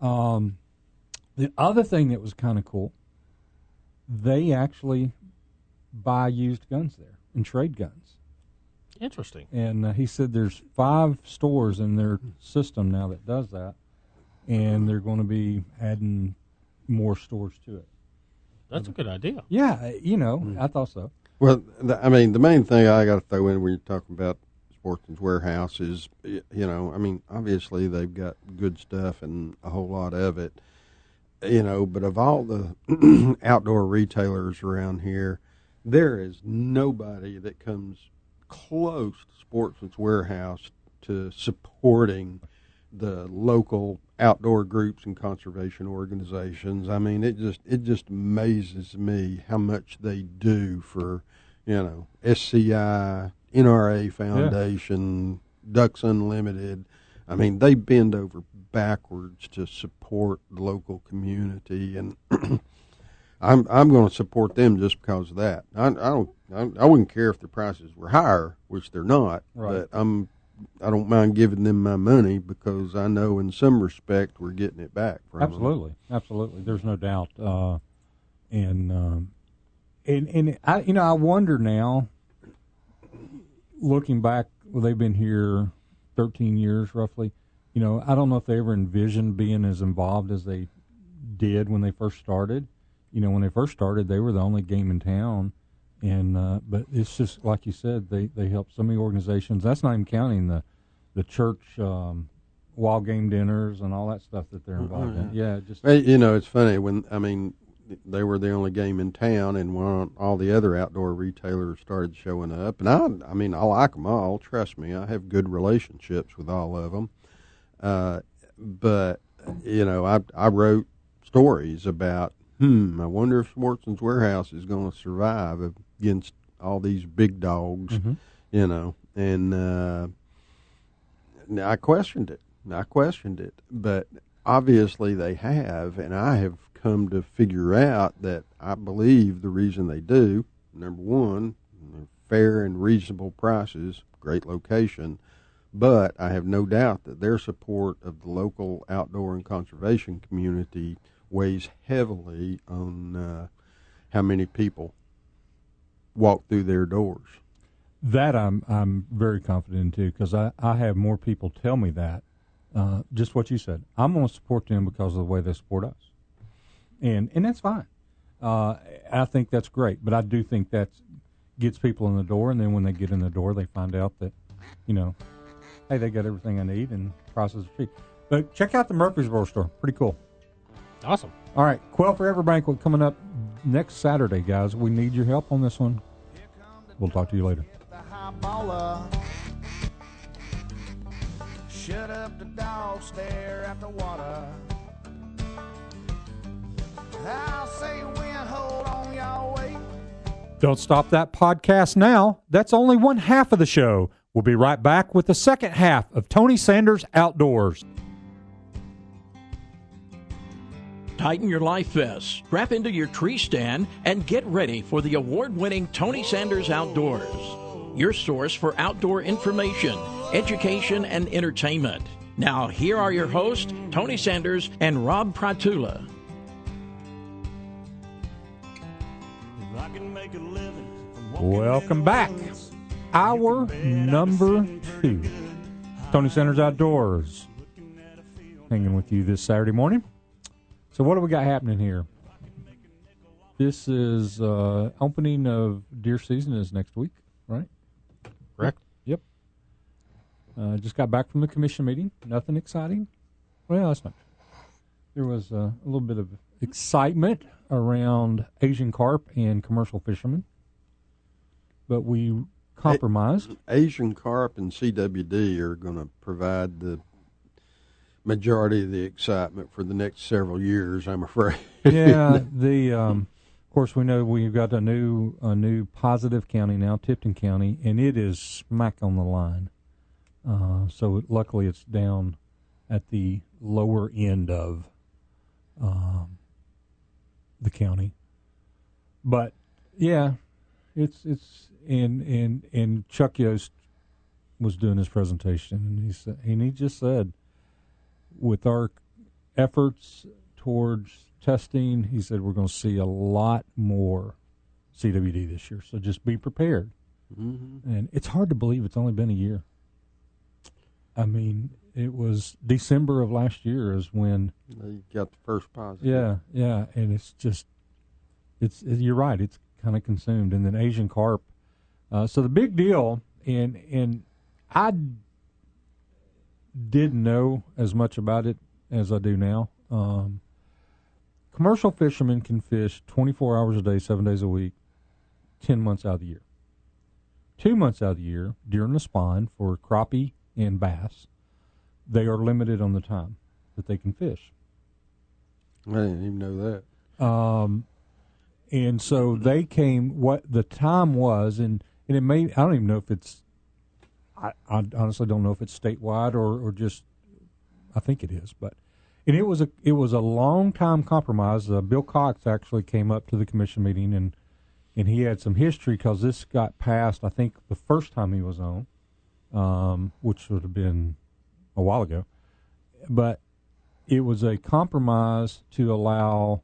Um, the other thing that was kind of cool, they actually buy used guns there and trade guns Interesting. and uh, he said there's five stores in their system now that does that, and they're going to be adding more stores to it. That's a good idea. Yeah, uh, you know, I thought so. Well, the, I mean, the main thing I got to throw in when you're talking about Sportsman's Warehouse is, you know, I mean, obviously they've got good stuff and a whole lot of it, you know, but of all the outdoor retailers around here, there is nobody that comes close to Sportsman's Warehouse to supporting the local outdoor groups and conservation organizations. I mean, it just it just amazes me how much they do for, you know, SCI, NRA Foundation, Ducks Unlimited. I mean, they bend over backwards to support the local community, and I'm I'm going to support them just because of that. I, I don't I, I wouldn't care if the prices were higher, which they're not. Right. But I'm I don't mind giving them my money because I know in some respect we're getting it back from them. Absolutely, absolutely. There's no doubt. Uh, and um, and and I, you know, I wonder now, looking back, well, they've been here 13 years roughly. You know, I don't know if they ever envisioned being as involved as they did when they first started. You know, when they first started, they were the only game in town, and uh, but it's just like you said, they they help so many organizations. That's not even counting the the church um, wild game dinners and all that stuff that they're involved in. Yeah, just Well, you know, it's funny when I mean they were the only game in town, and when all the other outdoor retailers started showing up, and I, I mean, I like them all. Trust me, I have good relationships with all of them. Uh, but you know, I I wrote stories about hmm, I wonder if Sportsman's Warehouse is going to survive against all these big dogs, Mhm. you know. And uh, I questioned it. I questioned it, but obviously they have, and I have come to figure out that I believe the reason they do. Number one, fair and reasonable prices, great location, but I have no doubt that their support of the local outdoor and conservation community weighs heavily on uh, how many people walk through their doors. That I'm I'm very confident in too because I, I have more people tell me that. Uh, just what you said. I'm going to support them because of the way they support us, and and that's fine. Uh, I think that's great, but I do think that gets people in the door, and then when they get in the door, they find out that, you know, hey, they got everything I need and prices are cheap. But check out the Murfreesboro store. Pretty cool. Awesome. All right, Quail Forever Banquet coming up next Saturday, guys. We need your help on this one. We'll talk to you later. the high baller. Shut up the dog, stare at the water. Don't stop that podcast now. That's only one half of the show. We'll be right back with the second half of Tony Sanders Outdoors. Tighten your life vests, strap into your tree stand, and get ready for the award winning Tony Sanders Outdoors, your source for outdoor information, education, and entertainment. Now, here are your hosts, Tony Sanders and Rob Pratula. Welcome back. Hour number two. Tony Sanders Outdoors. Hanging with you this Saturday morning. So, what do we got happening here? This is uh, opening of deer season is next week, right? Correct. Yep. Uh, just got back from the commission meeting. Nothing exciting. Well, that's not. There was uh, a little bit of excitement around Asian carp and commercial fishermen, but we compromised. Asian carp and CWD are going to provide the majority of the excitement for the next several years. I'm afraid. yeah, the um, of course we know we've got a new a new positive county now, Tipton County, and it is smack on the line. Uh, so it, luckily it's down at the lower end of um, the county, but yeah, it's it's and and and Chuck Yoest was doing his presentation, and he said, and he just said, with our efforts towards testing, he said we're going to see a lot more CWD this year. So just be prepared. Mhm. And it's hard to believe it's only been a year. I mean, it was December of last year is when They got the first positive. yeah, yeah, and it's just, it's it, you're right. It's kind of consumed, and then Asian carp. Uh, so the big deal, and and I didn't know as much about it as I do now. Um, commercial fishermen can fish 24 hours a day, seven days a week, 10 months out of the year. Two months out of the year, during the spawn for crappie and bass, they are limited on the time that they can fish. I didn't even know that. Um, and so they came. What the time was, and and it may. I don't even know if it's. I, I honestly don't know if it's statewide or or just. I think it is, but and it was a it was a long time compromise. Uh, Bill Cox actually came up to the commission meeting and and he had some history because this got passed. I think the first time he was on, um, which would have been a while ago, but it was a compromise to allow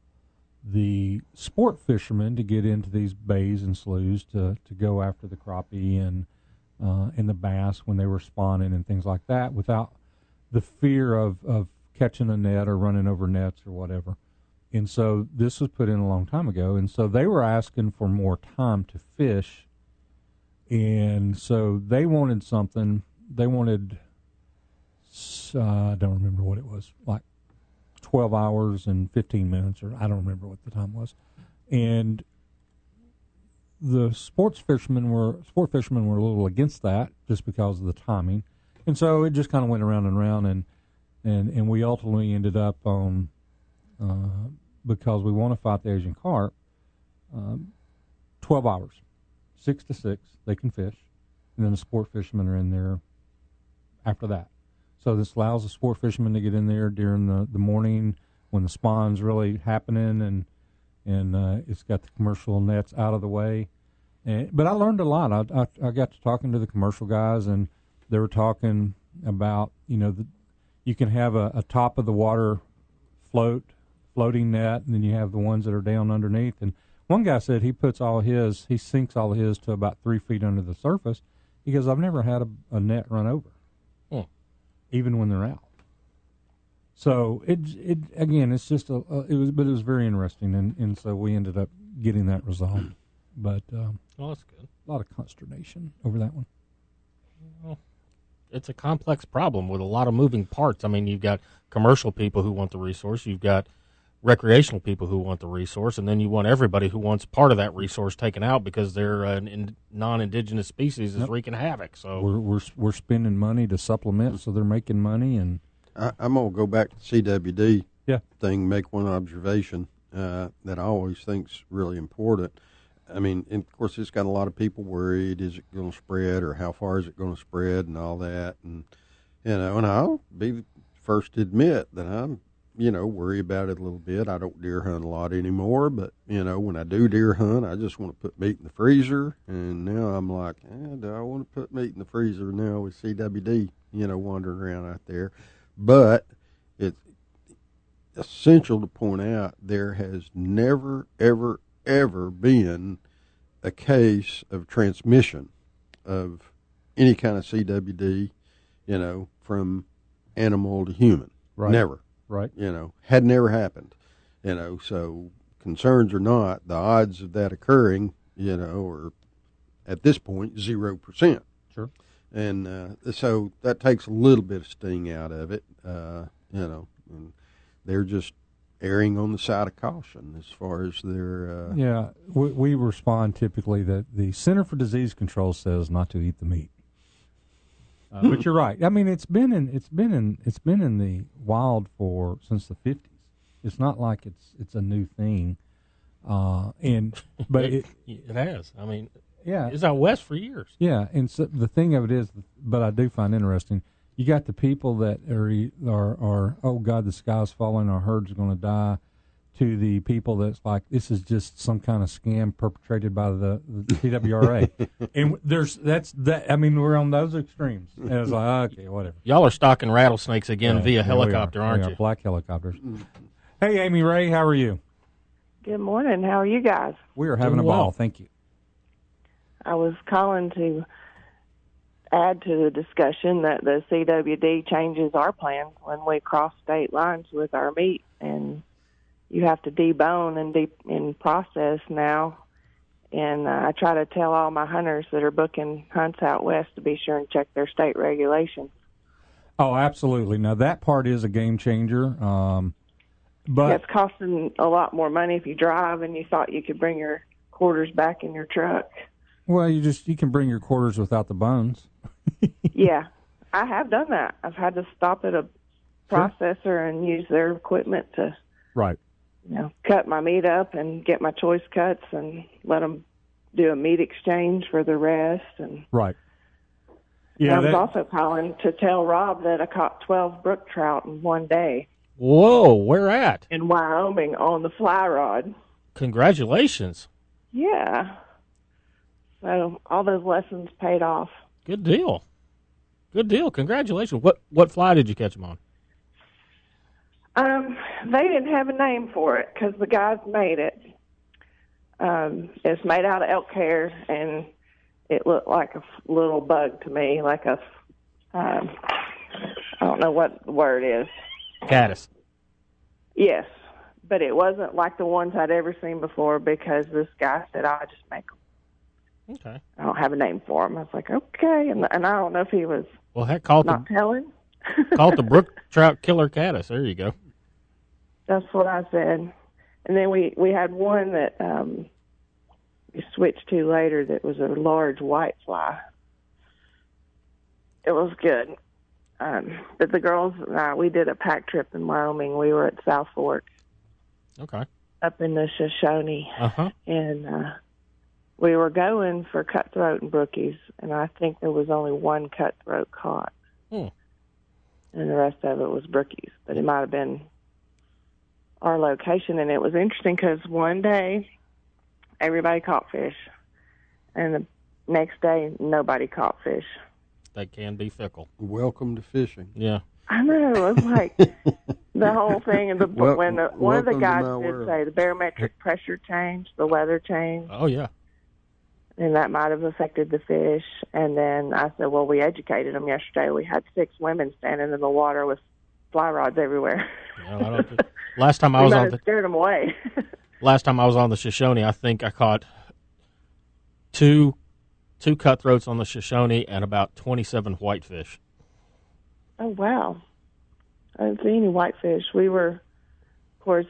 the sport fishermen to get into these bays and sloughs to, to go after the crappie and uh, and the bass when they were spawning and things like that without the fear of, of catching a net or running over nets or whatever. And so this was put in a long time ago, and so they were asking for more time to fish, and so they wanted something. They wanted uh, I don't remember what it was like 12 hours and 15 minutes, or I don't remember what the time was. And the sports fishermen were sport fishermen were a little against that just because of the timing, and so it just kind of went around and around, and and and we ultimately ended up on uh, because we want to fight the Asian carp. Um, Twelve hours, six to six, they can fish, and then the sport fishermen are in there after that. So this allows the sport fishermen to get in there during the, the morning when the spawn's really happening and and uh, it's got the commercial nets out of the way. And, but I learned a lot. I, I I got to talking to the commercial guys and they were talking about you know the, you can have a, a top of the water float floating net and then you have the ones that are down underneath and one guy said he puts all his he sinks all his to about three feet under the surface he goes i've never had a, a net run over Hmm. even when they're out so it it again it's just a, a it was but it was very interesting and and so we ended up getting that resolved but um, Well, that's good. a lot of consternation over that one Well, It's a complex problem with a lot of moving parts. I mean, you've got commercial people who want the resource, you've got recreational people who want the resource, and then you want everybody who wants part of that resource taken out because they're an in, non-indigenous species is Yep. wreaking havoc. So we're we're we're spending money to supplement so they're making money and I, I'm gonna go back to CWD Yeah. thing. Make one observation uh, that I always think's really important. I mean, and of course, it's got a lot of people worried: is it going to spread, or how far is it going to spread, and all that. And you know, and I'll be the first to admit that I'm, you know, worry about it a little bit. I don't deer hunt a lot anymore, but you know, when I do deer hunt, I just want to put meat in the freezer. And now I'm like, eh, do I want to put meat in the freezer now with CWD, you know, wandering around out there? But it's essential to point out there has never, ever, ever been a case of transmission of any kind of CWD, you know, from animal to human. Right. Never. Right You know, had never happened. You know, so concerns or not, the odds of that occurring, you know, are at this point zero percent sure and uh, so that takes a little bit of sting out of it. Uh, you know, and they're just erring on the side of caution as far as their. Uh, Yeah, we, we respond typically that the Center for Disease Control says not to eat the meat. Uh, but you're right. I mean, it's been in it's been in it's been in the wild for since the 50s. It's not like it's it's a new thing. Uh, and but it, it has. I mean, yeah, it's out west for years. yeah, and so the thing of it is, but I do find interesting. You got the people that are are are oh God, the sky's falling, our herd's going to die. To the people that's like this is just some kind of scam perpetrated by the, the TWRA, and there's that's that. I mean, we're on those extremes. And it's like ah, okay, whatever. Y'all are stalking rattlesnakes again Yeah, via yeah, we helicopter, are. aren't We are. you? Black helicopters. Hey, Amy Ray, how are you? Good morning. How are you guys? We are having a Doing well. ball. Thank you. I was calling to add to the discussion that the CWD changes our plans when we cross state lines with our meat, and you have to debone and de- and process now. And uh, I try to tell all my hunters that are booking hunts out west to be sure and check their state regulations. Oh, absolutely. Now that part is a game changer. Um, but it's costing a lot more money if you drive, and you thought you could bring your quarters back in your truck. well, you just you can bring your quarters without the bones. yeah, I have done that. I've had to stop at a processor and use their equipment to, Right. You know, cut my meat up and get my choice cuts and let them do a meat exchange for the rest. And Right. Yeah, I was That, also calling to tell Rob that I caught 12 brook trout in one day Whoa, where at? in Wyoming on the fly rod. Congratulations. Yeah. So all those lessons paid off. Good deal. Good deal. Congratulations. What what fly did you catch them on? Um, they didn't have a name for it because the guys made it. Um, it's made out of elk hair, and it looked like a little bug to me, like a, um, I don't know what the word is. Caddis. Yes, but it wasn't like the ones I'd ever seen before because this guy said I just make them. Okay. I don't have a name for him. I was like, okay, and and I don't know if he was Well, heck, call not the telling. call it the brook trout killer caddis. There you go. That's what I said. And then we we had one that um we switched to later that was a large white fly. It was good. Um but the girls and I we did a pack trip in Wyoming. We were at South Fork Okay. up in the Shoshone, Uh huh. and uh, we were going for cutthroat and brookies, and I think there was only one cutthroat caught, Hmm. and the rest of it was brookies. But it might have been our location, and it was interesting because one day everybody caught fish, and the next day nobody caught fish. They can be fickle. Welcome to fishing. Yeah. I know. It's like the whole thing, and the Wel- when the one of the guys my did world. say the barometric pressure changed, the weather changed, Oh yeah. and that might have affected the fish. And then I said, well, we educated them yesterday. We had six women standing in the water with fly rods everywhere. Yeah, I don't, last time I was on the scared them away. last time I was on the Shoshone, I think I caught two two cutthroats on the Shoshone and about twenty seven whitefish. Oh wow! I didn't see any whitefish. We were, of course,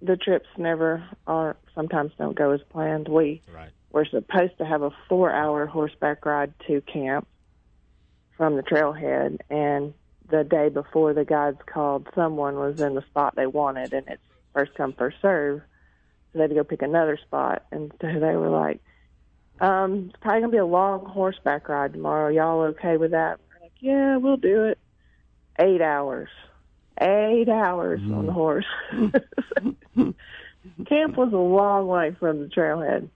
the trips never are. Sometimes don't go as planned. We Right. were supposed to have a four-hour horseback ride to camp from the trailhead, and the day before, the guides called someone was in the spot they wanted, and it's first come first serve. So they had to go pick another spot, and so they were like, um, "It's probably gonna be a long horseback ride tomorrow. Y'all okay with that?" We're like, "Yeah, we'll do it." Eight hours, eight hours on the horse. Camp was a long way from the trailhead.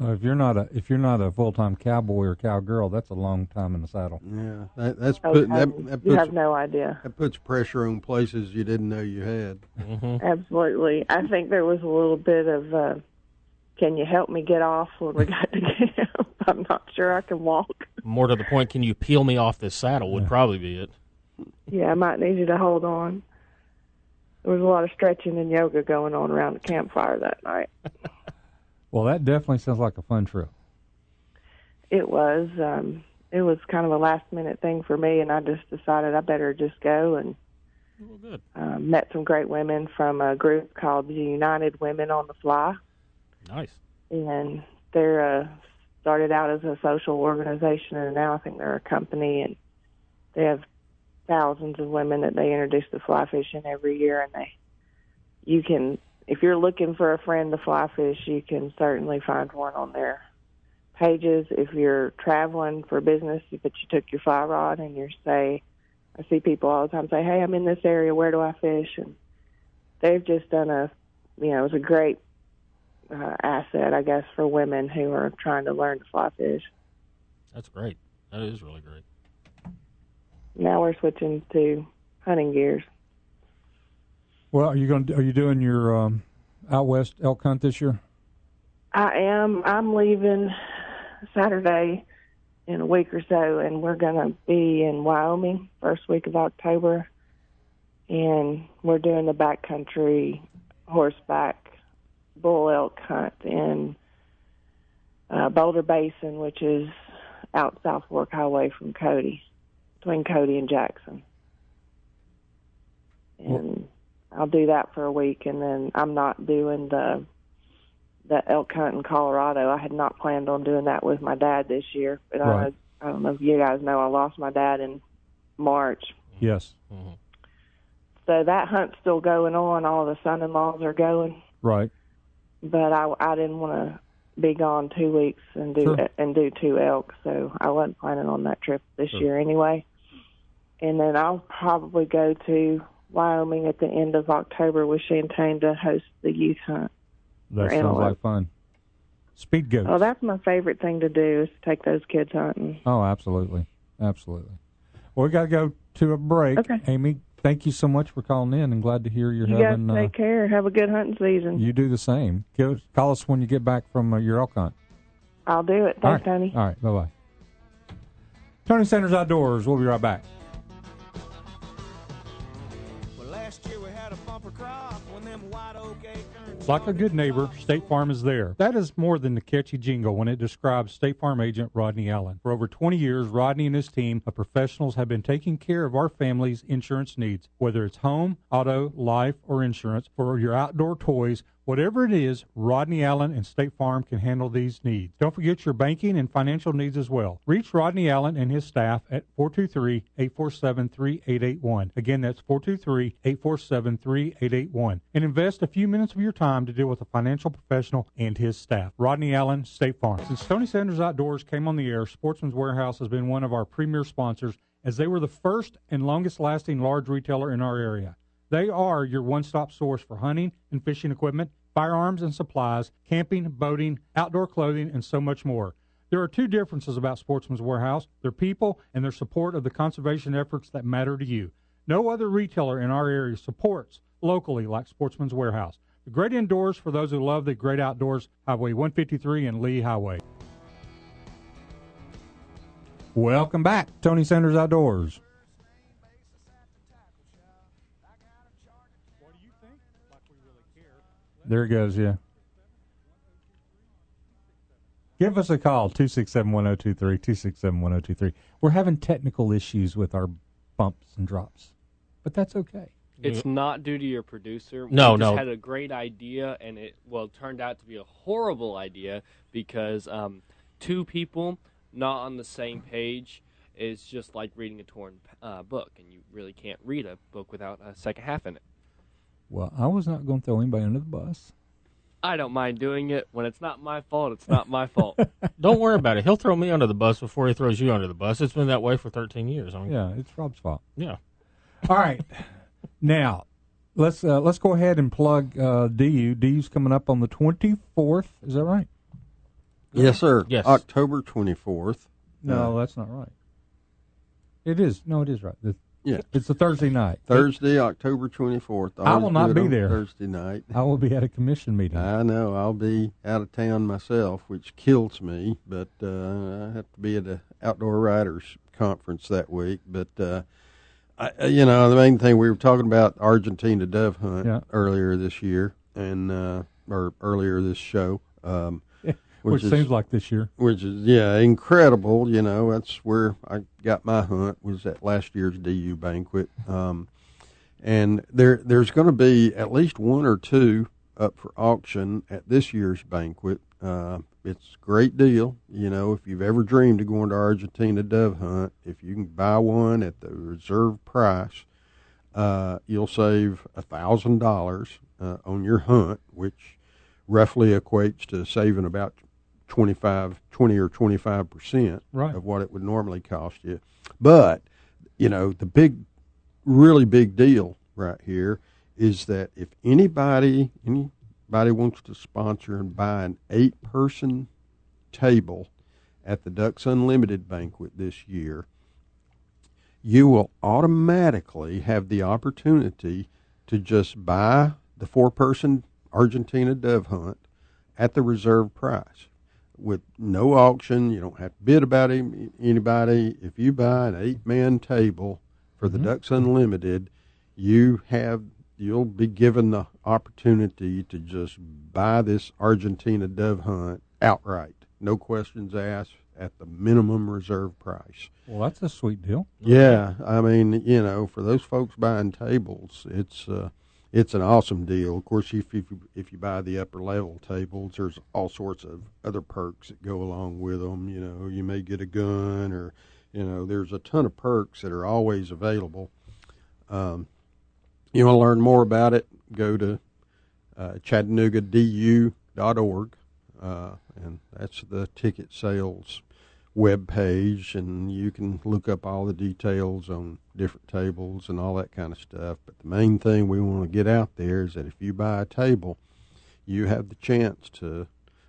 If you're not a if you're not a full time cowboy or cowgirl, that's a long time in the saddle. Yeah, that, that's Oh, put, that, Tony, that you puts have no idea. that puts pressure on places you didn't know you had. Mm-hmm. Absolutely. I think there was a little bit of, uh, can you help me get off when we got to camp? I'm not sure I can walk. More to the point, can you peel me off this saddle? Would probably be it. Yeah, I might need you to hold on. There was a lot of stretching and yoga going on around the campfire that night. Well, that definitely sounds like a fun trip. It was, um, it was kind of a last minute thing for me, and I just decided I better just go and Well, good. um, met some great women from a group called the United Women on the Fly. Nice. and they're uh, started out as a social organization, and now I think they're a company, and they have thousands of women that they introduce to fly fishing every year, and they you can if you're looking for a friend to fly fish, you can certainly find one on their pages. If you're traveling for business, but you took your fly rod and you're say, I see people all the time say, "Hey, I'm in this area. Where do I fish?" And they've just done a, you know, it was a great uh, asset, I guess, for women who are trying to learn to fly fish. That's great. That is really great. Now we're switching to hunting gears. Well, are you going? Are you doing your um, out west elk hunt this year? I am. I'm leaving Saturday in a week or so, and we're going to be in Wyoming first week of October, and we're doing the backcountry horseback bull elk hunt in uh, Boulder Basin, which is out South Fork Highway from Cody, between Cody and Jackson. And I'll do that for a week, and then I'm not doing the the elk hunt in Colorado. I had not planned on doing that with my dad this year, but Right. I, I don't know if you guys know I lost my dad in March. Yes. mhm So that hunt's still going on. All the son-in-laws are going, Right. but I, I didn't want to be gone two weeks and do Sure. and do two elk, so I wasn't planning on that trip this Sure. year anyway. And then I'll probably go to Wyoming at the end of October with Champagne to host the youth hunt. That sounds antelope. like fun. Speed goats. Oh, that's my favorite thing to do is take those kids hunting. Oh, absolutely, absolutely. Well, we got to go to a break. Okay. Amy, thank you so much for calling in, and glad to hear you're You guys having. take care. Have a good hunting season. uh, you do the same. Give, call us when you get back from uh, your elk hunt. I'll do it. Thanks, right. Tony. All right. Bye bye. Tony Sanders Outdoors. We'll be right back. Like a good neighbor, State Farm is there. That is more than the catchy jingle when it describes State Farm agent Rodney Allen. For over 20 years, Rodney and his team of professionals have been taking care of our family's insurance needs, whether it's home, auto, life, or insurance for your outdoor toys. Whatever it is, Rodney Allen and State Farm can handle these needs. Don't forget your banking and financial needs as well. Reach Rodney Allen and his staff at 423-847-3881. Again, that's 423-847-3881. And invest a few minutes of your time to deal with a financial professional and his staff. Rodney Allen, State Farm. Since Tony Sanders Outdoors came on the air, Sportsman's Warehouse has been one of our premier sponsors as they were the first and longest lasting large retailer in our area. They are your one stop source for hunting and fishing equipment, firearms and supplies, camping, boating, outdoor clothing, and so much more. There are two differences about Sportsman's Warehouse their people and their support of the conservation efforts that matter to you. No other retailer in our area supports locally like Sportsman's Warehouse. The great indoors for those who love the great outdoors, Highway 153 and Lee Highway. Welcome back, Tony Sanders Outdoors. There it goes, yeah. Give us a call, 267 1023, 267 1023. We're having technical issues with our bumps and drops, but that's okay. It's not due to your producer. No, we just no. had a great idea, and it well turned out to be a horrible idea because um, two people not on the same page is just like reading a torn uh, book, and you really can't read a book without a second half in it. Well, I was not going to throw anybody under the bus. I don't mind doing it when it's not my fault. It's not my fault. Don't worry about it. He'll throw me under the bus before he throws you under the bus. It's been that way for 13 years. I mean, Yeah, it's Rob's fault. yeah. All right. now, let's uh, let's go ahead and plug uh, DU. DU's coming up on the 24th. Is that right? Yes, sir. Yes. October 24th. No, that's not right. It is. No, it is right. The- Yeah. It's a Thursday night. Thursday, October 24th. I will not be there. Thursday night. I will be at a commission meeting. I know I'll be out of town myself, which kills me. But uh, I have to be at a outdoor writers conference that week. But uh, I, uh, you know, the main thing we were talking about Argentina dove hunt Yeah. earlier this year, and uh, or earlier this show. Um, Which, is- seems like this year. which is yeah incredible you know that's where i got my hunt was at last year's du banquet um, and there there's going to be at least one or two up for auction at this year's banquet uh, it's a great deal you know if you've ever dreamed of going to argentina dove hunt if you can buy one at the reserve price uh, you'll save a thousand dollars uh, on your hunt which roughly equates to saving about 25 20 or 25 percent Right. of what it would normally cost you but you know the big really big deal right here is that if anybody anybody wants to sponsor and buy an eight person table at the ducks unlimited banquet this year you will automatically have the opportunity to just buy the four person Argentina dove hunt at the reserve price with no auction. You don't have to bid about any- anybody. If you buy an eight man table for the Ducks Unlimited, you have you'll be given the opportunity to just buy this Argentina dove hunt outright, no questions asked, at the minimum reserve price. Well, that's a sweet deal. Yeah, I mean, you know, for those folks buying tables, it's uh, it's an awesome deal. Of course, if you, if you buy the upper level tables, there's all sorts of other perks that go along with them. You know, you may get a gun, or you know, there's a ton of perks that are always available. Um, you want to learn more about it? Go to uh, ChattanoogaDU.org, uh, and that's the ticket sales web page and you can look up all the details on different tables and all that kind of stuff. But the main thing we want to get out there is that if you buy a table, you have the chance to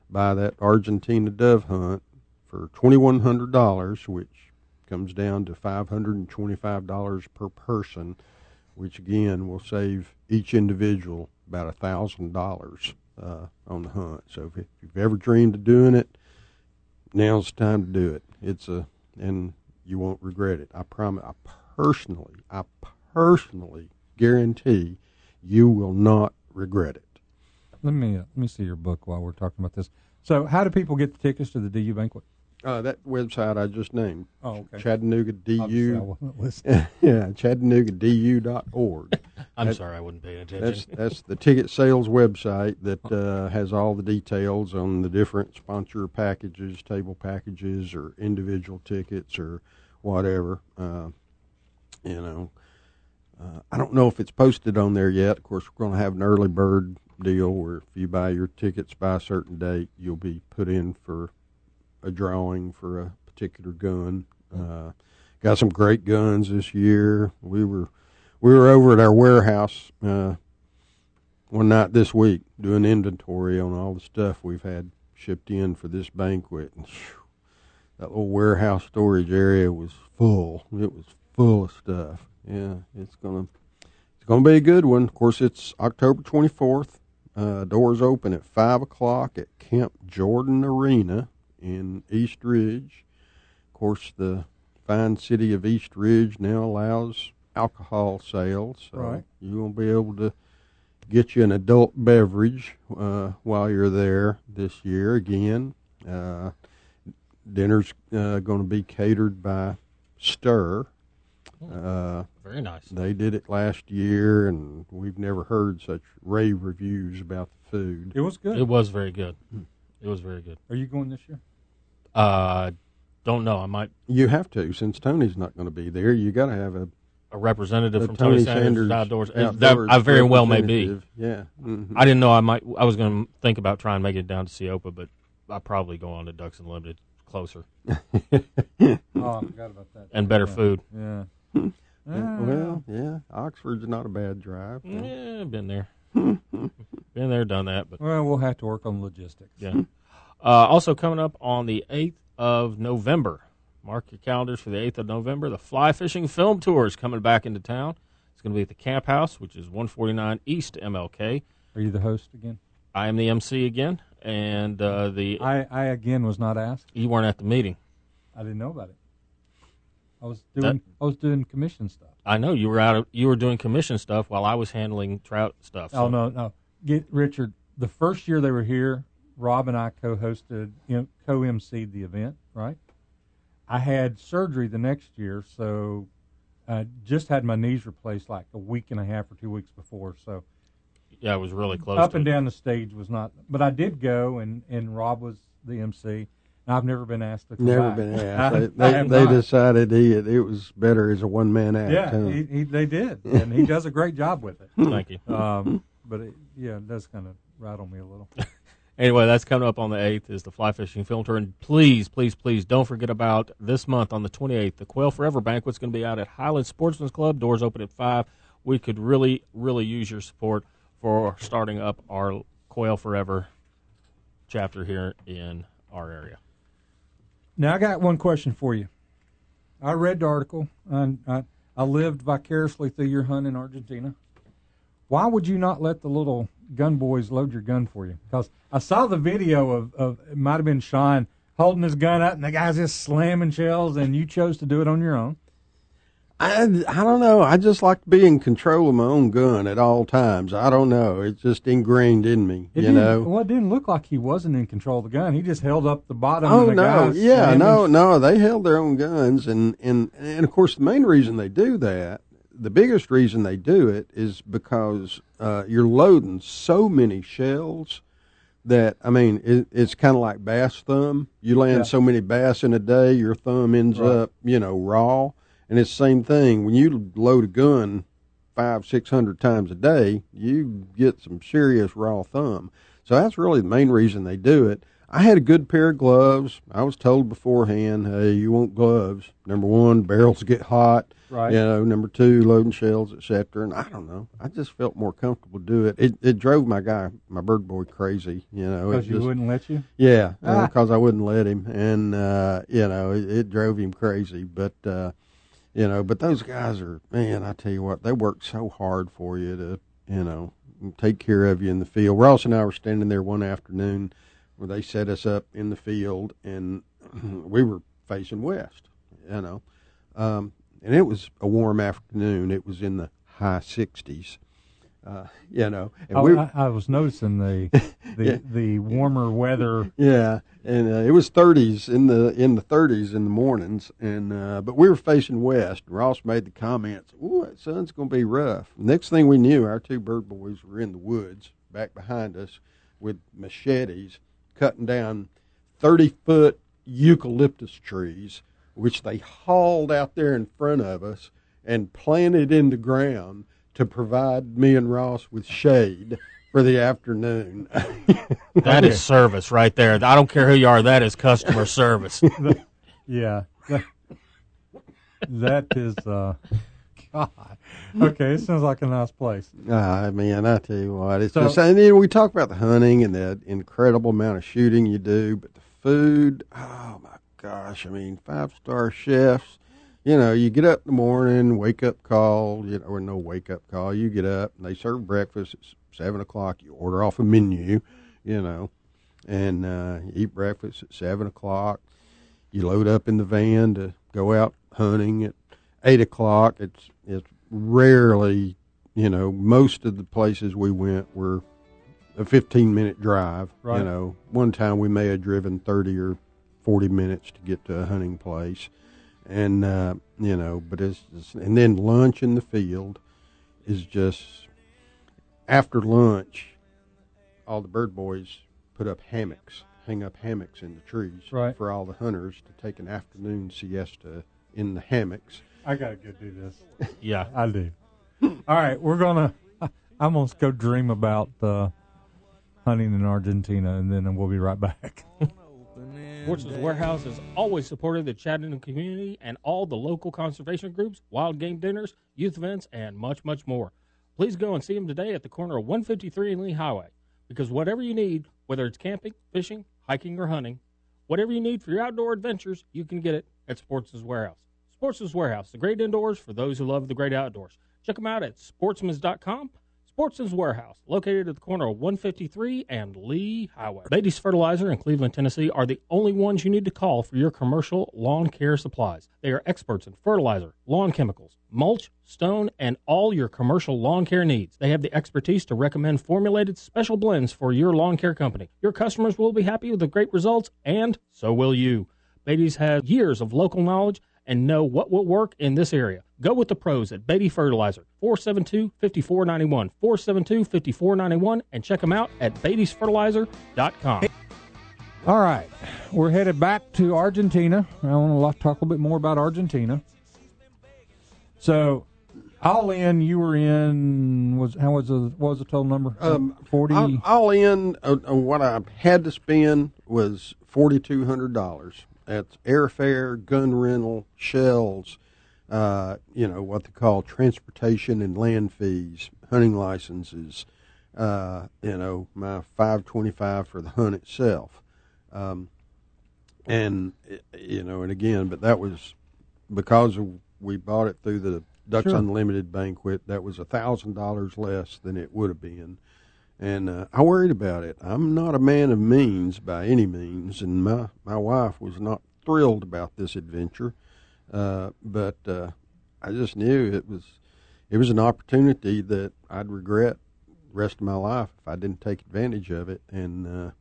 buy that Argentina dove hunt for twenty one hundred dollars, which comes down to five hundred and twenty five dollars per person, which again will save each individual about a thousand dollars uh, on the hunt. So if you've ever dreamed of doing it, now's the time to do it. It's a and you won't regret it. I promise. I personally, I personally guarantee you will not regret it. Let me uh, let me see your book while we're talking about this. So, how do people get the tickets to the DU banquet? Uh, that website I just named, Oh, okay. Chattanooga DU. wasn't listening. yeah, ChattanoogaDU.org. I'm That- sorry, I wasn't paying That's attention. that's the ticket sales website that uh, has all the details on the different sponsor packages, table packages, or individual tickets, or whatever. Uh, you know, uh, I don't know if it's posted on there yet. Of course, we're going to have an early bird deal where if you buy your tickets by a certain date, you'll be put in for a drawing for a particular gun. Uh, got some great guns this year. We were we were over at our warehouse uh, one night this week doing inventory on all the stuff we've had shipped in for this banquet. And phew, that little warehouse storage area was full. It was full of stuff. Yeah, it's gonna it's gonna be a good one. Of course, it's October twenty fourth. Uh, doors open at five o'clock at Camp Jordan Arena in East Ridge. Of course, the fine city of East Ridge now allows alcohol sales, so Right. you won't be able to get you an adult beverage uh, while you're there this year again. Uh, dinner's uh, going to be catered by Stir. Uh, Very nice. they did it last year, and we've never heard such rave reviews about the food. It was good. It was very good. It was very good. Are you going this year? Uh, don't know. I might You have to, since Tony's not going to be there. You got to have a, a representative a from Tony, Sanders, Outdoors. Uh, Outdoors that I very well may be. representative. Yeah. mhm. I didn't know I might. I was going to think about trying to make it down to SEOPA, but I probably go on to Ducks Unlimited closer Oh, I forgot about that. and better Yeah. food. Yeah. Yeah, well, yeah. Oxford's not a bad drive. Yeah, been there, been there, done that. But Well, we'll have to work on logistics. yeah. Uh, also coming up on the eighth of November. Mark your calendars for the eighth of November. The fly fishing film tour is coming back into town. It's going to be at the Camp House, which is 149 East MLK. Are you the host again? I am the MC again, and uh, the I, I again was not asked. you weren't at the meeting. I didn't know about it. I was doing I was doing commission stuff. I know you were out. Of, you were doing commission stuff while I was handling trout stuff. Oh no, no. Get Richard. The first year they were here, Rob and I co-hosted, you know, co-emceed the event. Right. I had surgery the next year, so I just had my knees replaced like a week and a half or two weeks before. So Yeah, it was really close. up to and it. down the stage was not. But I did go, and and Rob was the MC. And I've never been asked to come Never back. been asked. I They, they, they decided he it was better as a one man act. Yeah, huh? he, he, they did, and he does a great job with it. Thank you. Um, but it, yeah, it does kind of rattle me a little. Anyway, that's coming up on the 8th is the fly fishing film tour. And please, please, please don't forget about this month on the 28th. The Quail Forever Banquet's going to be out at Highland Sportsman's Club. Doors open at 5. We could really, really use your support for starting up our Quail Forever chapter here in our area. Now I got one question for you. I read the article, and I, I lived vicariously through your hunt in Argentina. Why would you not let the little gun boys load your gun for you? Because I saw the video of, of it might have been Sean holding his gun up, and the guy's just slamming shells, and you chose to do it on your own. I, I don't know. I just like to be in control of my own gun at all times. I don't know. It's just ingrained in me. It you know. well, it didn't look like he wasn't in control of the gun. He just held up the bottom. Oh the no! Yeah, no, no. They held their own guns, and and and of course the main reason they do that, the biggest reason they do it is because uh, you're loading so many shells that I mean it, it's kind of like bass thumb. You land Yeah. so many bass in a day, your thumb ends Right. up you know raw, and it's the same thing when you load a gun five six hundred times a day, you get some serious raw thumb. So that's really the main reason they do it. I had a good pair of gloves. I was told beforehand, hey, you want gloves. Number one, barrels get hot. Right. You know, number two, loading shells, etc. And I don't know. I just felt more comfortable do it. It it drove my guy, my bird boy, crazy. You know, Because you just- wouldn't let you. yeah, Ah. because I wouldn't let him, and uh, you know it, it drove him crazy. But uh, you know, but those guys are man. I tell you what, they work so hard for you to you know take care of you in the field. Ross and I were standing there one afternoon where they set us up in the field, and we were facing west. You know, um, and it was a warm afternoon. It was in the high sixties, Uh, you know, and Oh, we, I, I was noticing the the Yeah. the warmer weather. Yeah, and uh, it was 30s in the in the 30s in the mornings, and uh, but we were facing west. Ross made the comments, "Ooh, that sun's going to be rough." Next thing we knew, our two bird boys were in the woods back behind us with machetes cutting down 30 foot eucalyptus trees, which they hauled out there in front of us and planted in the ground to provide me and Ross with shade for the afternoon. That is service right there. I don't care who you are. That is customer service. Yeah, that, that is. Uh, God. Okay, it sounds like a nice place. Ah, I mean, I tell you what, it's So- just, and then we talk about the hunting and the incredible amount of shooting you do, but the food, oh my gosh, I mean, five star chefs, you know, you get up in the morning, wake up call, you know, or no wake up call, you get up and they serve breakfast at seven o'clock, you order off a menu, you know, and uh, eat breakfast at seven o'clock, you load up in the van to go out hunting at eight o'clock. It's it's rarely, you know, most of the places we went were a fifteen minute drive. Right. You know, one time we may have driven thirty or forty minutes to get to a hunting place, and uh, you know, but it's, it's and then lunch in the field is just after lunch. All the bird boys put up hammocks, hang up hammocks in the trees Right. for all the hunters to take an afternoon siesta in the hammocks. I gotta go do this. Yeah. I do. All right, we're gonna. I'm gonna go dream about uh, hunting in Argentina, and then we'll be right back. Sportsman's Warehouse has always supported the Chattanooga community and all the local conservation groups, wild game dinners, youth events, and much, much more. Please go and see them today at the corner of 153 and Lee Highway. Because whatever you need, whether it's camping, fishing, hiking, or hunting, whatever you need for your outdoor adventures, you can get it at Sportsman's Warehouse. Sportsman's Warehouse, the great indoors for those who love the great outdoors. Check them out at sportsmans.com. Sportsman's Warehouse, located at the corner of 153 and Lee Highway. Beatty's Fertilizer in Cleveland, Tennessee are the only ones you need to call for your commercial lawn care supplies. They are experts in fertilizer, lawn chemicals, mulch, stone, and all your commercial lawn care needs. They have the expertise to recommend formulated special blends for your lawn care company. Your customers will be happy with the great results, and so will you. Beatty's has years of local knowledge and know what will work in this area. Go with the pros at Beatty Fertilizer, 472-5491, 472-5491, and check them out at beattysfertilizer.com. All right, we're headed back to Argentina. I want to talk a little bit more about Argentina. So, all in, you were in was how was the what was the total number? Um, Forty. all, all in, uh, uh, what I had to spend was forty two hundred dollars. That's airfare, gun rental, shells, uh, you know what they call transportation and land fees, hunting licenses, uh, you know my five twenty five for the hunt itself, um, and you know, and again, but that was because we bought it through the Ducks Sure. Unlimited banquet. That was a thousand dollars less than it would have been, and uh, I worried about it. I'm not a man of means by any means, and my my wife was not thrilled about this adventure, uh, but uh, I just knew it was it was an opportunity that I'd regret the rest of my life if I didn't take advantage of it, and. Uh,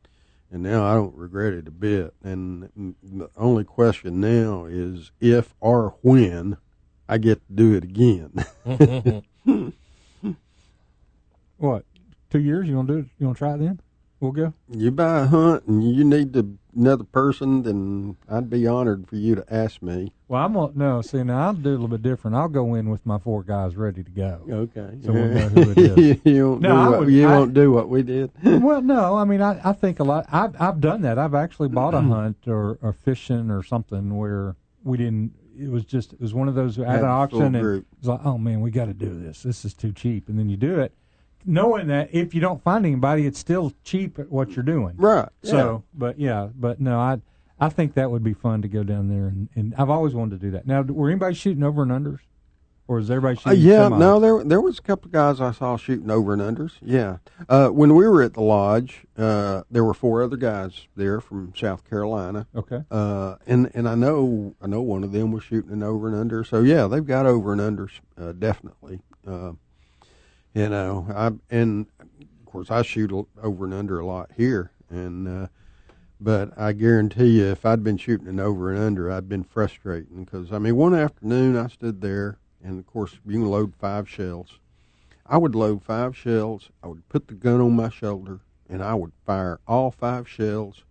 and now I don't regret it a bit. And the only question now is if or when I get to do it again. what? Two years? You gonna do it? You gonna try it then? We'll go. you buy a hunt and you need the, another person, then I'd be honored for you to ask me. Well, I'm gonna no. See, now I'll do a little bit different. I'll go in with my four guys ready to go. Okay. So we'll know who it is. you won't, No, do, I what, would- you I- won't do what we did. well, no, I mean, I, I think a lot. I've I've done that. I've actually bought Mm-hmm. a hunt or, or fishing or something where we didn't. It was just it was one of those at Had an the full auction and it group. was like, oh man, we got to do this. This is too cheap, and then you do it, knowing that if you don't find anybody, it's still cheap at what you're doing. Right. So, but yeah, but no, I I think that would be fun to go down there and, and I've always wanted to do that. Now, were anybody shooting over and unders, or is everybody Uh, shooting? yeah, semis? no, there there was a couple of guys I saw shooting over and unders. Yeah, uh, when we were at the lodge, uh, there were four other guys there from South Carolina. Okay. Uh, and and I know I know one of them was shooting an over and under. So yeah, they've got over and unders uh, definitely. You know, I and of course I shoot over and under a lot here, and uh, but I guarantee you, if I'd been shooting an over and under, I'd been frustrating because I mean, one afternoon I stood there, and of course you can load five shells. I would load five shells. I would put the gun on my shoulder, and I would fire all five shells.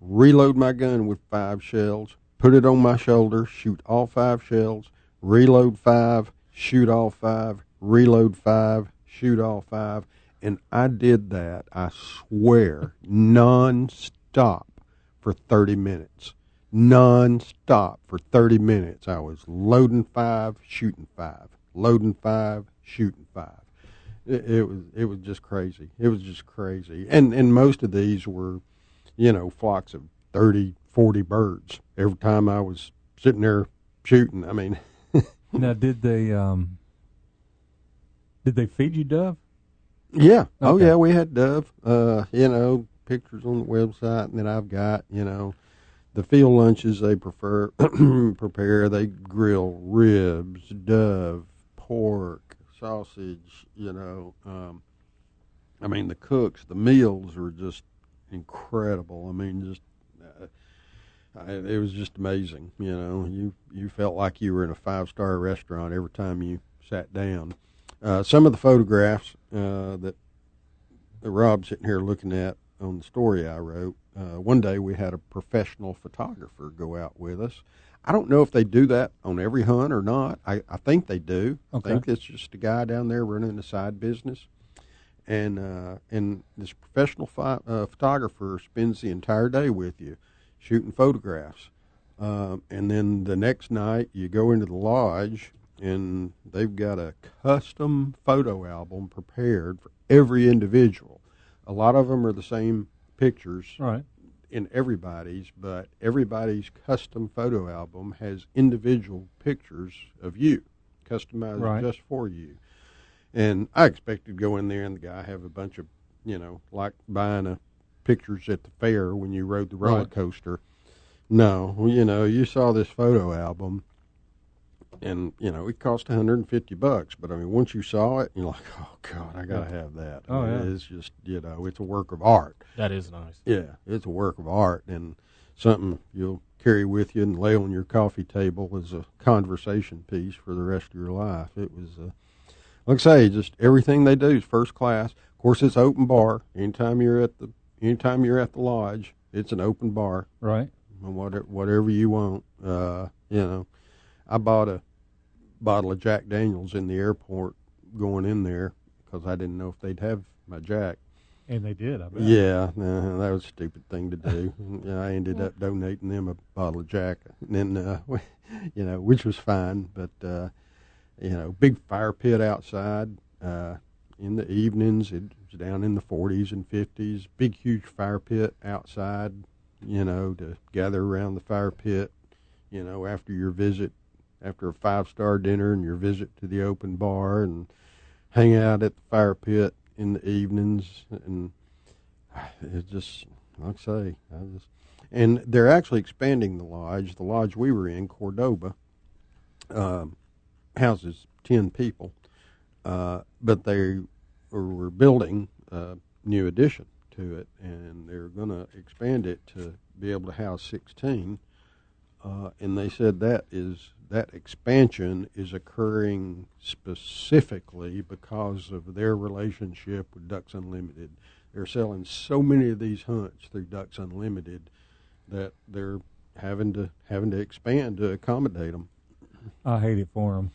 Reload my gun with five shells. Put it on my shoulder. Shoot all five shells. Reload five. Shoot all five. Reload five. Shoot all five. And I did that. I swear, non-stop for 30 minutes. Non-stop for 30 minutes. I was loading five, shooting five, loading five, shooting five. It, it was it was just crazy. It was just crazy. And and most of these were, you know, flocks of 30, 40 birds every time I was sitting there shooting. I mean, Now, did they um, did they feed you dove? Yeah. Oh, yeah. We had dove. Uh, you know, pictures on the website, and then I've got you know, the field lunches they prefer prepare. They grill ribs, dove, pork, sausage. You know, um, I mean the cooks. The meals were just incredible. I mean, just. Uh, I, it was just amazing, you know. You you felt like you were in a five star restaurant every time you sat down. Uh, some of the photographs uh, that, that Rob's sitting here looking at on the story I wrote. Uh, one day we had a professional photographer go out with us. I don't know if they do that on every hunt or not. I, I think they do. Okay. I think it's just a guy down there running a side business. And uh, and this professional phi- uh, photographer spends the entire day with you, shooting photographs. Um, and then the next night you go into the lodge and they've got a custom photo album prepared for every individual. A lot of them are the same pictures Right. in everybody's, but everybody's custom photo album has individual pictures of you, customized Right. just for you. And I expected to go in there and the guy have a bunch of, you know, like buying a pictures at the fair when you rode the roller Right. coaster. No, well, you know, you saw this photo album, and you know it cost 150 bucks. But I mean, once you saw it, you're like, oh god, I gotta have that. I Oh, mean, yeah. it's just you know, it's a work of art. That is nice. Yeah, it's a work of art and something you'll carry with you and lay on your coffee table as a conversation piece for the rest of your life. It was, uh, like I say, just everything they do is first class. Of course, it's open bar. Anytime you're at the, anytime you're at the lodge, it's an open bar. Right. And Whatever, whatever you want. Uh, you know, I bought a bottle of Jack Daniels in the airport going in there because I didn't know if they'd have my Jack. And they did. I bet. Yeah, uh, that was a stupid thing to do. yeah, I ended up donating them a bottle of Jack, and then uh, you know, which was fine. But uh, you know, big fire pit outside uh, in the evenings. It was down in the 40s and 50s. Big, huge fire pit outside. You know, to gather around the fire pit. You know, after your visit, after a five star dinner and your visit to the open bar, and hang out at the fire pit in the evenings and it just like I say I just and they're actually expanding the lodge. The lodge we were in Cordoba um, houses 10 people uh, but they were building a new addition to it and they're going to expand it to be able to house 16 uh, and they said that is that expansion is occurring specifically because of their relationship with Ducks Unlimited. They're selling so many of these hunts through Ducks Unlimited that they're having to having to expand to accommodate them. I hate it for them.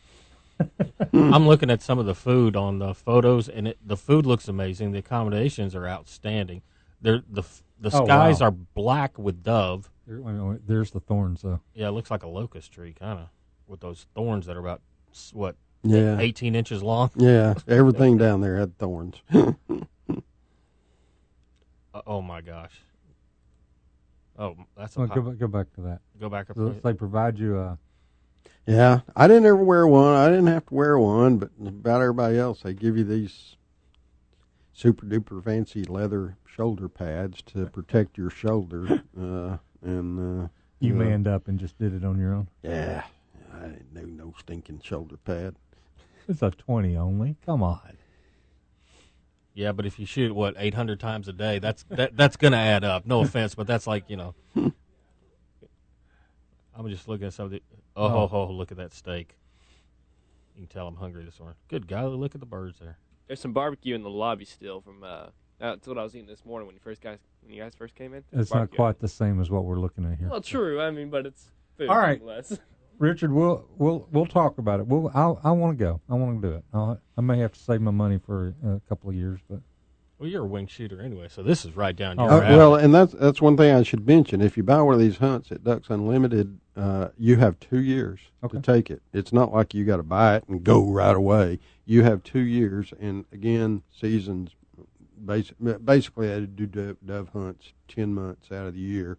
I'm looking at some of the food on the photos, and it, the food looks amazing. The accommodations are outstanding. They're, the the Oh, skies wow. are black with dove. There- wait, wait, There's the thorns, though. Yeah, it looks like a locust tree, kind of, with those thorns that are about what Yeah, 18 inches long. yeah. Everything down there had thorns. Uh, oh my gosh. Oh, that's a Well, pop- go, back, go back to that. go back up. So they provide you a. yeah, I didn't ever wear one. I didn't have to wear one, but about everybody else, they give you these super duper fancy leather shoulder pads to protect your shoulder. Uh, and uh, You uh, manned up and just did it on your own. Yeah, I didn't know no stinking shoulder pad. It's a twenty only. Come on. Yeah, but if you shoot what 800 times a day, that's that, that's going to add up. No offense, but that's like you know. I'm just looking at some of the. Oh, Oh. ho, ho, look at that steak. You can tell I'm hungry this morning. Good golly, look at the birds there. There's some barbecue in the lobby still from. Uh, that's what I was eating this morning when you first guys when you guys first came in. It's not quite the same as what we're looking at here. Well, true. I mean, but it's food. All right. nonetheless. Richard, we'll we'll we'll talk about it. We'll I I want to go. I want to do it. I'll, I may have to save my money for a couple of years, but Well, you're a wing shooter anyway, so this is right down Oh, your Uh, alley. well, and that's that's one thing I should mention. If you buy one of these hunts at Ducks Unlimited, uh, you have two years Okay. to take it. It's not like you got to buy it and go right away. You have two years, and again, seasons. Basic, basically, I do dove, dove hunts ten months out of the year,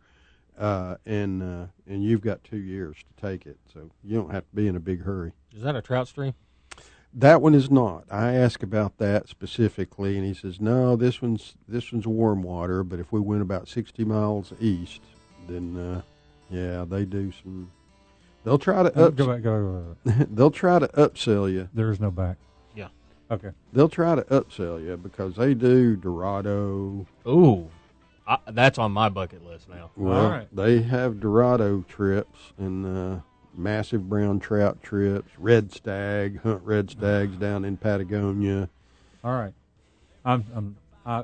uh, and uh, and you've got two years to take it. So you don't have to be in a big hurry. is that a trout stream? That one is not. I asked about that specifically, and he says, "No, this one's this one's warm water. But if we went about sixty miles east, then uh, yeah, they do some. They'll try to up, go back. Go, go, go. they'll try to upsell you. There is no back. Yeah. Okay. They'll try to upsell you because they do Dorado. Ooh, I, that's on my bucket list now. Well, All right. they have Dorado trips and uh, massive brown trout trips, red stag, hunt red stags down in Patagonia. All right. I'm I'm I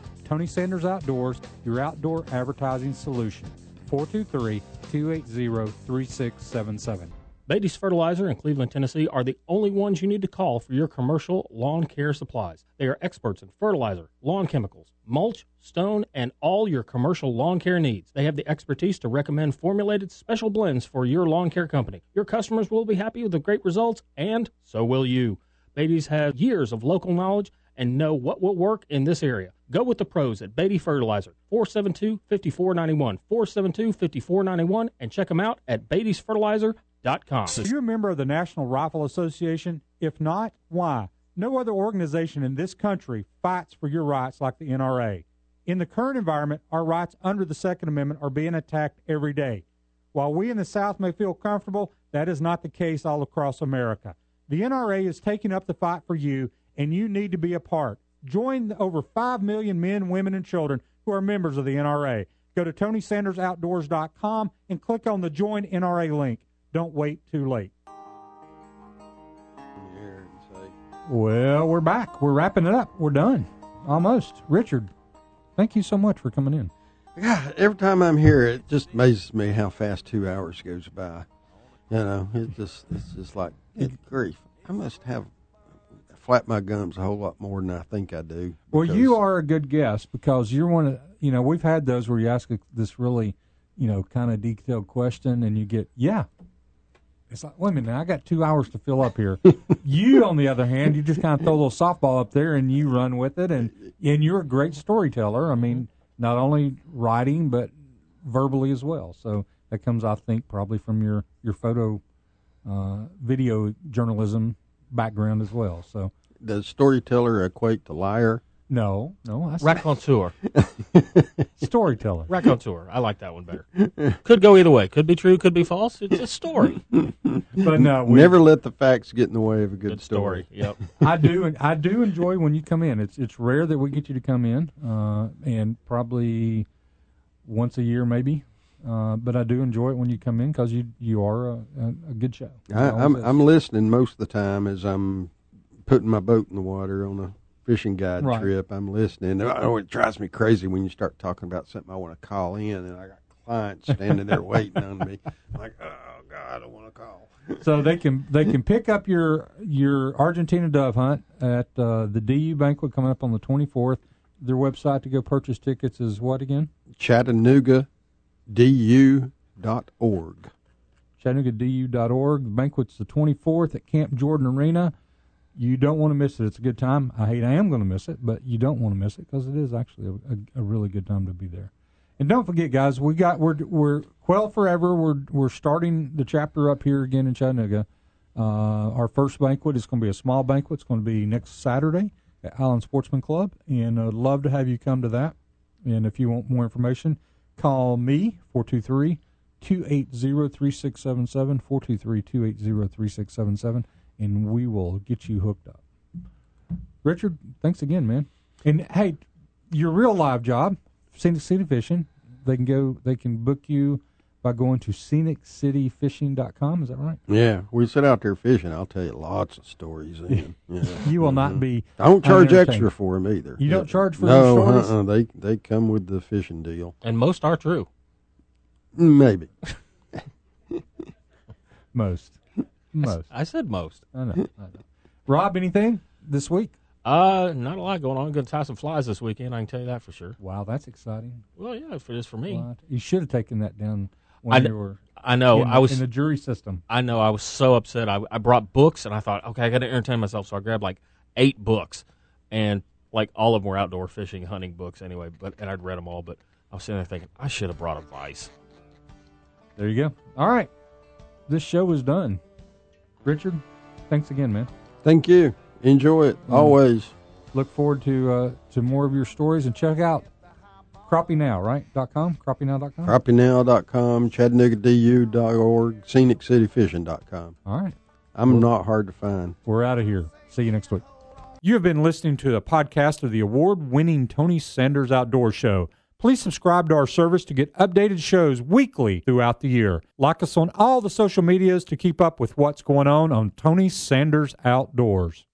Tony Sanders Outdoors, your outdoor advertising solution. 423 280 3677. Beatty's Fertilizer in Cleveland, Tennessee are the only ones you need to call for your commercial lawn care supplies. They are experts in fertilizer, lawn chemicals, mulch, stone, and all your commercial lawn care needs. They have the expertise to recommend formulated special blends for your lawn care company. Your customers will be happy with the great results, and so will you. Beatty's has years of local knowledge and know what will work in this area. Go with the pros at Beatty Fertilizer, 472-5491, 472-5491, and check them out at beattysfertilizer.com. Are you a member of the National Rifle Association? If not, why? No other organization in this country fights for your rights like the NRA. In the current environment, our rights under the Second Amendment are being attacked every day. While we in the South may feel comfortable, that is not the case all across America. The NRA is taking up the fight for you, and you need to be a part. Join the over 5 million men, women, and children who are members of the NRA. Go to TonySandersOutdoors.com and click on the Join NRA link. Don't wait too late. well, we're back. We're wrapping it up. We're done. Almost. Richard, thank you so much for coming in. God, every time I'm here, it just amazes me how fast two hours goes by. You know, it just it's just like good grief. I must have flap my gums a whole lot more than I think I do. Well, you are a good guest because you're one of you know we've had those where you ask a, this really you know kind of detailed question and you get yeah. It's like wait a minute, I got two hours to fill up here. you, on the other hand, you just kind of throw a little softball up there and you run with it, and and you're a great storyteller. I mean, not only writing but verbally as well. So that comes, I think, probably from your your photo, uh, video journalism background as well. So Does storyteller equate to liar? no, no, I Raconteur. storyteller. Raconteur. I like that one better. Could go either way. Could be true, could be false. It's a story. But no, we, Never let the facts get in the way of a good, Good story. Yep. I do. I do enjoy when you come in. It's it's rare that we get you to come in, uh, and probably once a year maybe. Uh, but I do enjoy it when you come in because you you are a, a, a good show. I, Always I'm. I'm listening most of the time as I'm putting my boat in the water on a fishing guide Right. trip. I'm listening. Oh, it drives me crazy when you start talking about something I want to call in, and I got clients standing there waiting on me. I'm like, oh God, I don't want to call. so they can they can pick up your your Argentina dove hunt at uh, the DU banquet coming up on the 24th. Their website to go purchase tickets is what again? Chattanooga, du.org. ChattanoogaDU.org. The banquet's the 24th at Camp Jordan Arena. You don't want to miss it. It's a good time. I hate I am going to miss it, but you don't want to miss it because it is actually a, a, a really good time to be there. And don't forget, guys, we got we're we're Quail Forever. We're we're starting the chapter up here again in Chattanooga. Uh, our first banquet is going to be a small banquet. It's going to be next Saturday at Highland Sportsman Club, and I'd love to have you come to that. And if you want more information, call me 423 280 3677 423 280 3677 and we will get you hooked up. Richard, thanks again, man. And hey, your real live job, Scenic City Fishing, they can go they can book you by going to sceniccityfishing.com, is that right? Yeah, we sit out there fishing. I'll tell you lots of stories. Then. Yeah. You will not be I don't charge extra for them either. You don't charge for no, your stories? uh-uh, they they come with the fishing deal. And most are true. Maybe. Most. Most. I said most. I know. I know. Rob, anything this week? Uh, not a lot going on. I'm Going to tie some flies this weekend. I can tell you that for sure. Wow, that's exciting. Well, yeah, for just for me. What? You should have taken that down when I you were I know. in, I was in the jury system. I know. I was so upset. I, I brought books and I thought, okay, I got to entertain myself. So I grabbed like eight books, and like all of them were outdoor fishing, hunting books anyway. But and I'd read them all. But I was sitting there thinking, I should have brought a vise. There you go. All right. This show is done. Richard, thanks again, man. Thank you. Enjoy it Mm. always. Look forward to uh, to more of your stories and check out Crappie Now, right? Dot com, CrappieNow.com. CrappieNow.com, ChattanoogaDU.org, ScenicCityFishing.com. All right. I'm not hard to find. We're out of here. See you next week. You have been listening to a podcast of the award winning Tony Sanders Outdoor Show. Please subscribe to our service to get updated shows weekly throughout the year. Like us on all the social medias to keep up with what's going on on Tony Sanders Outdoors.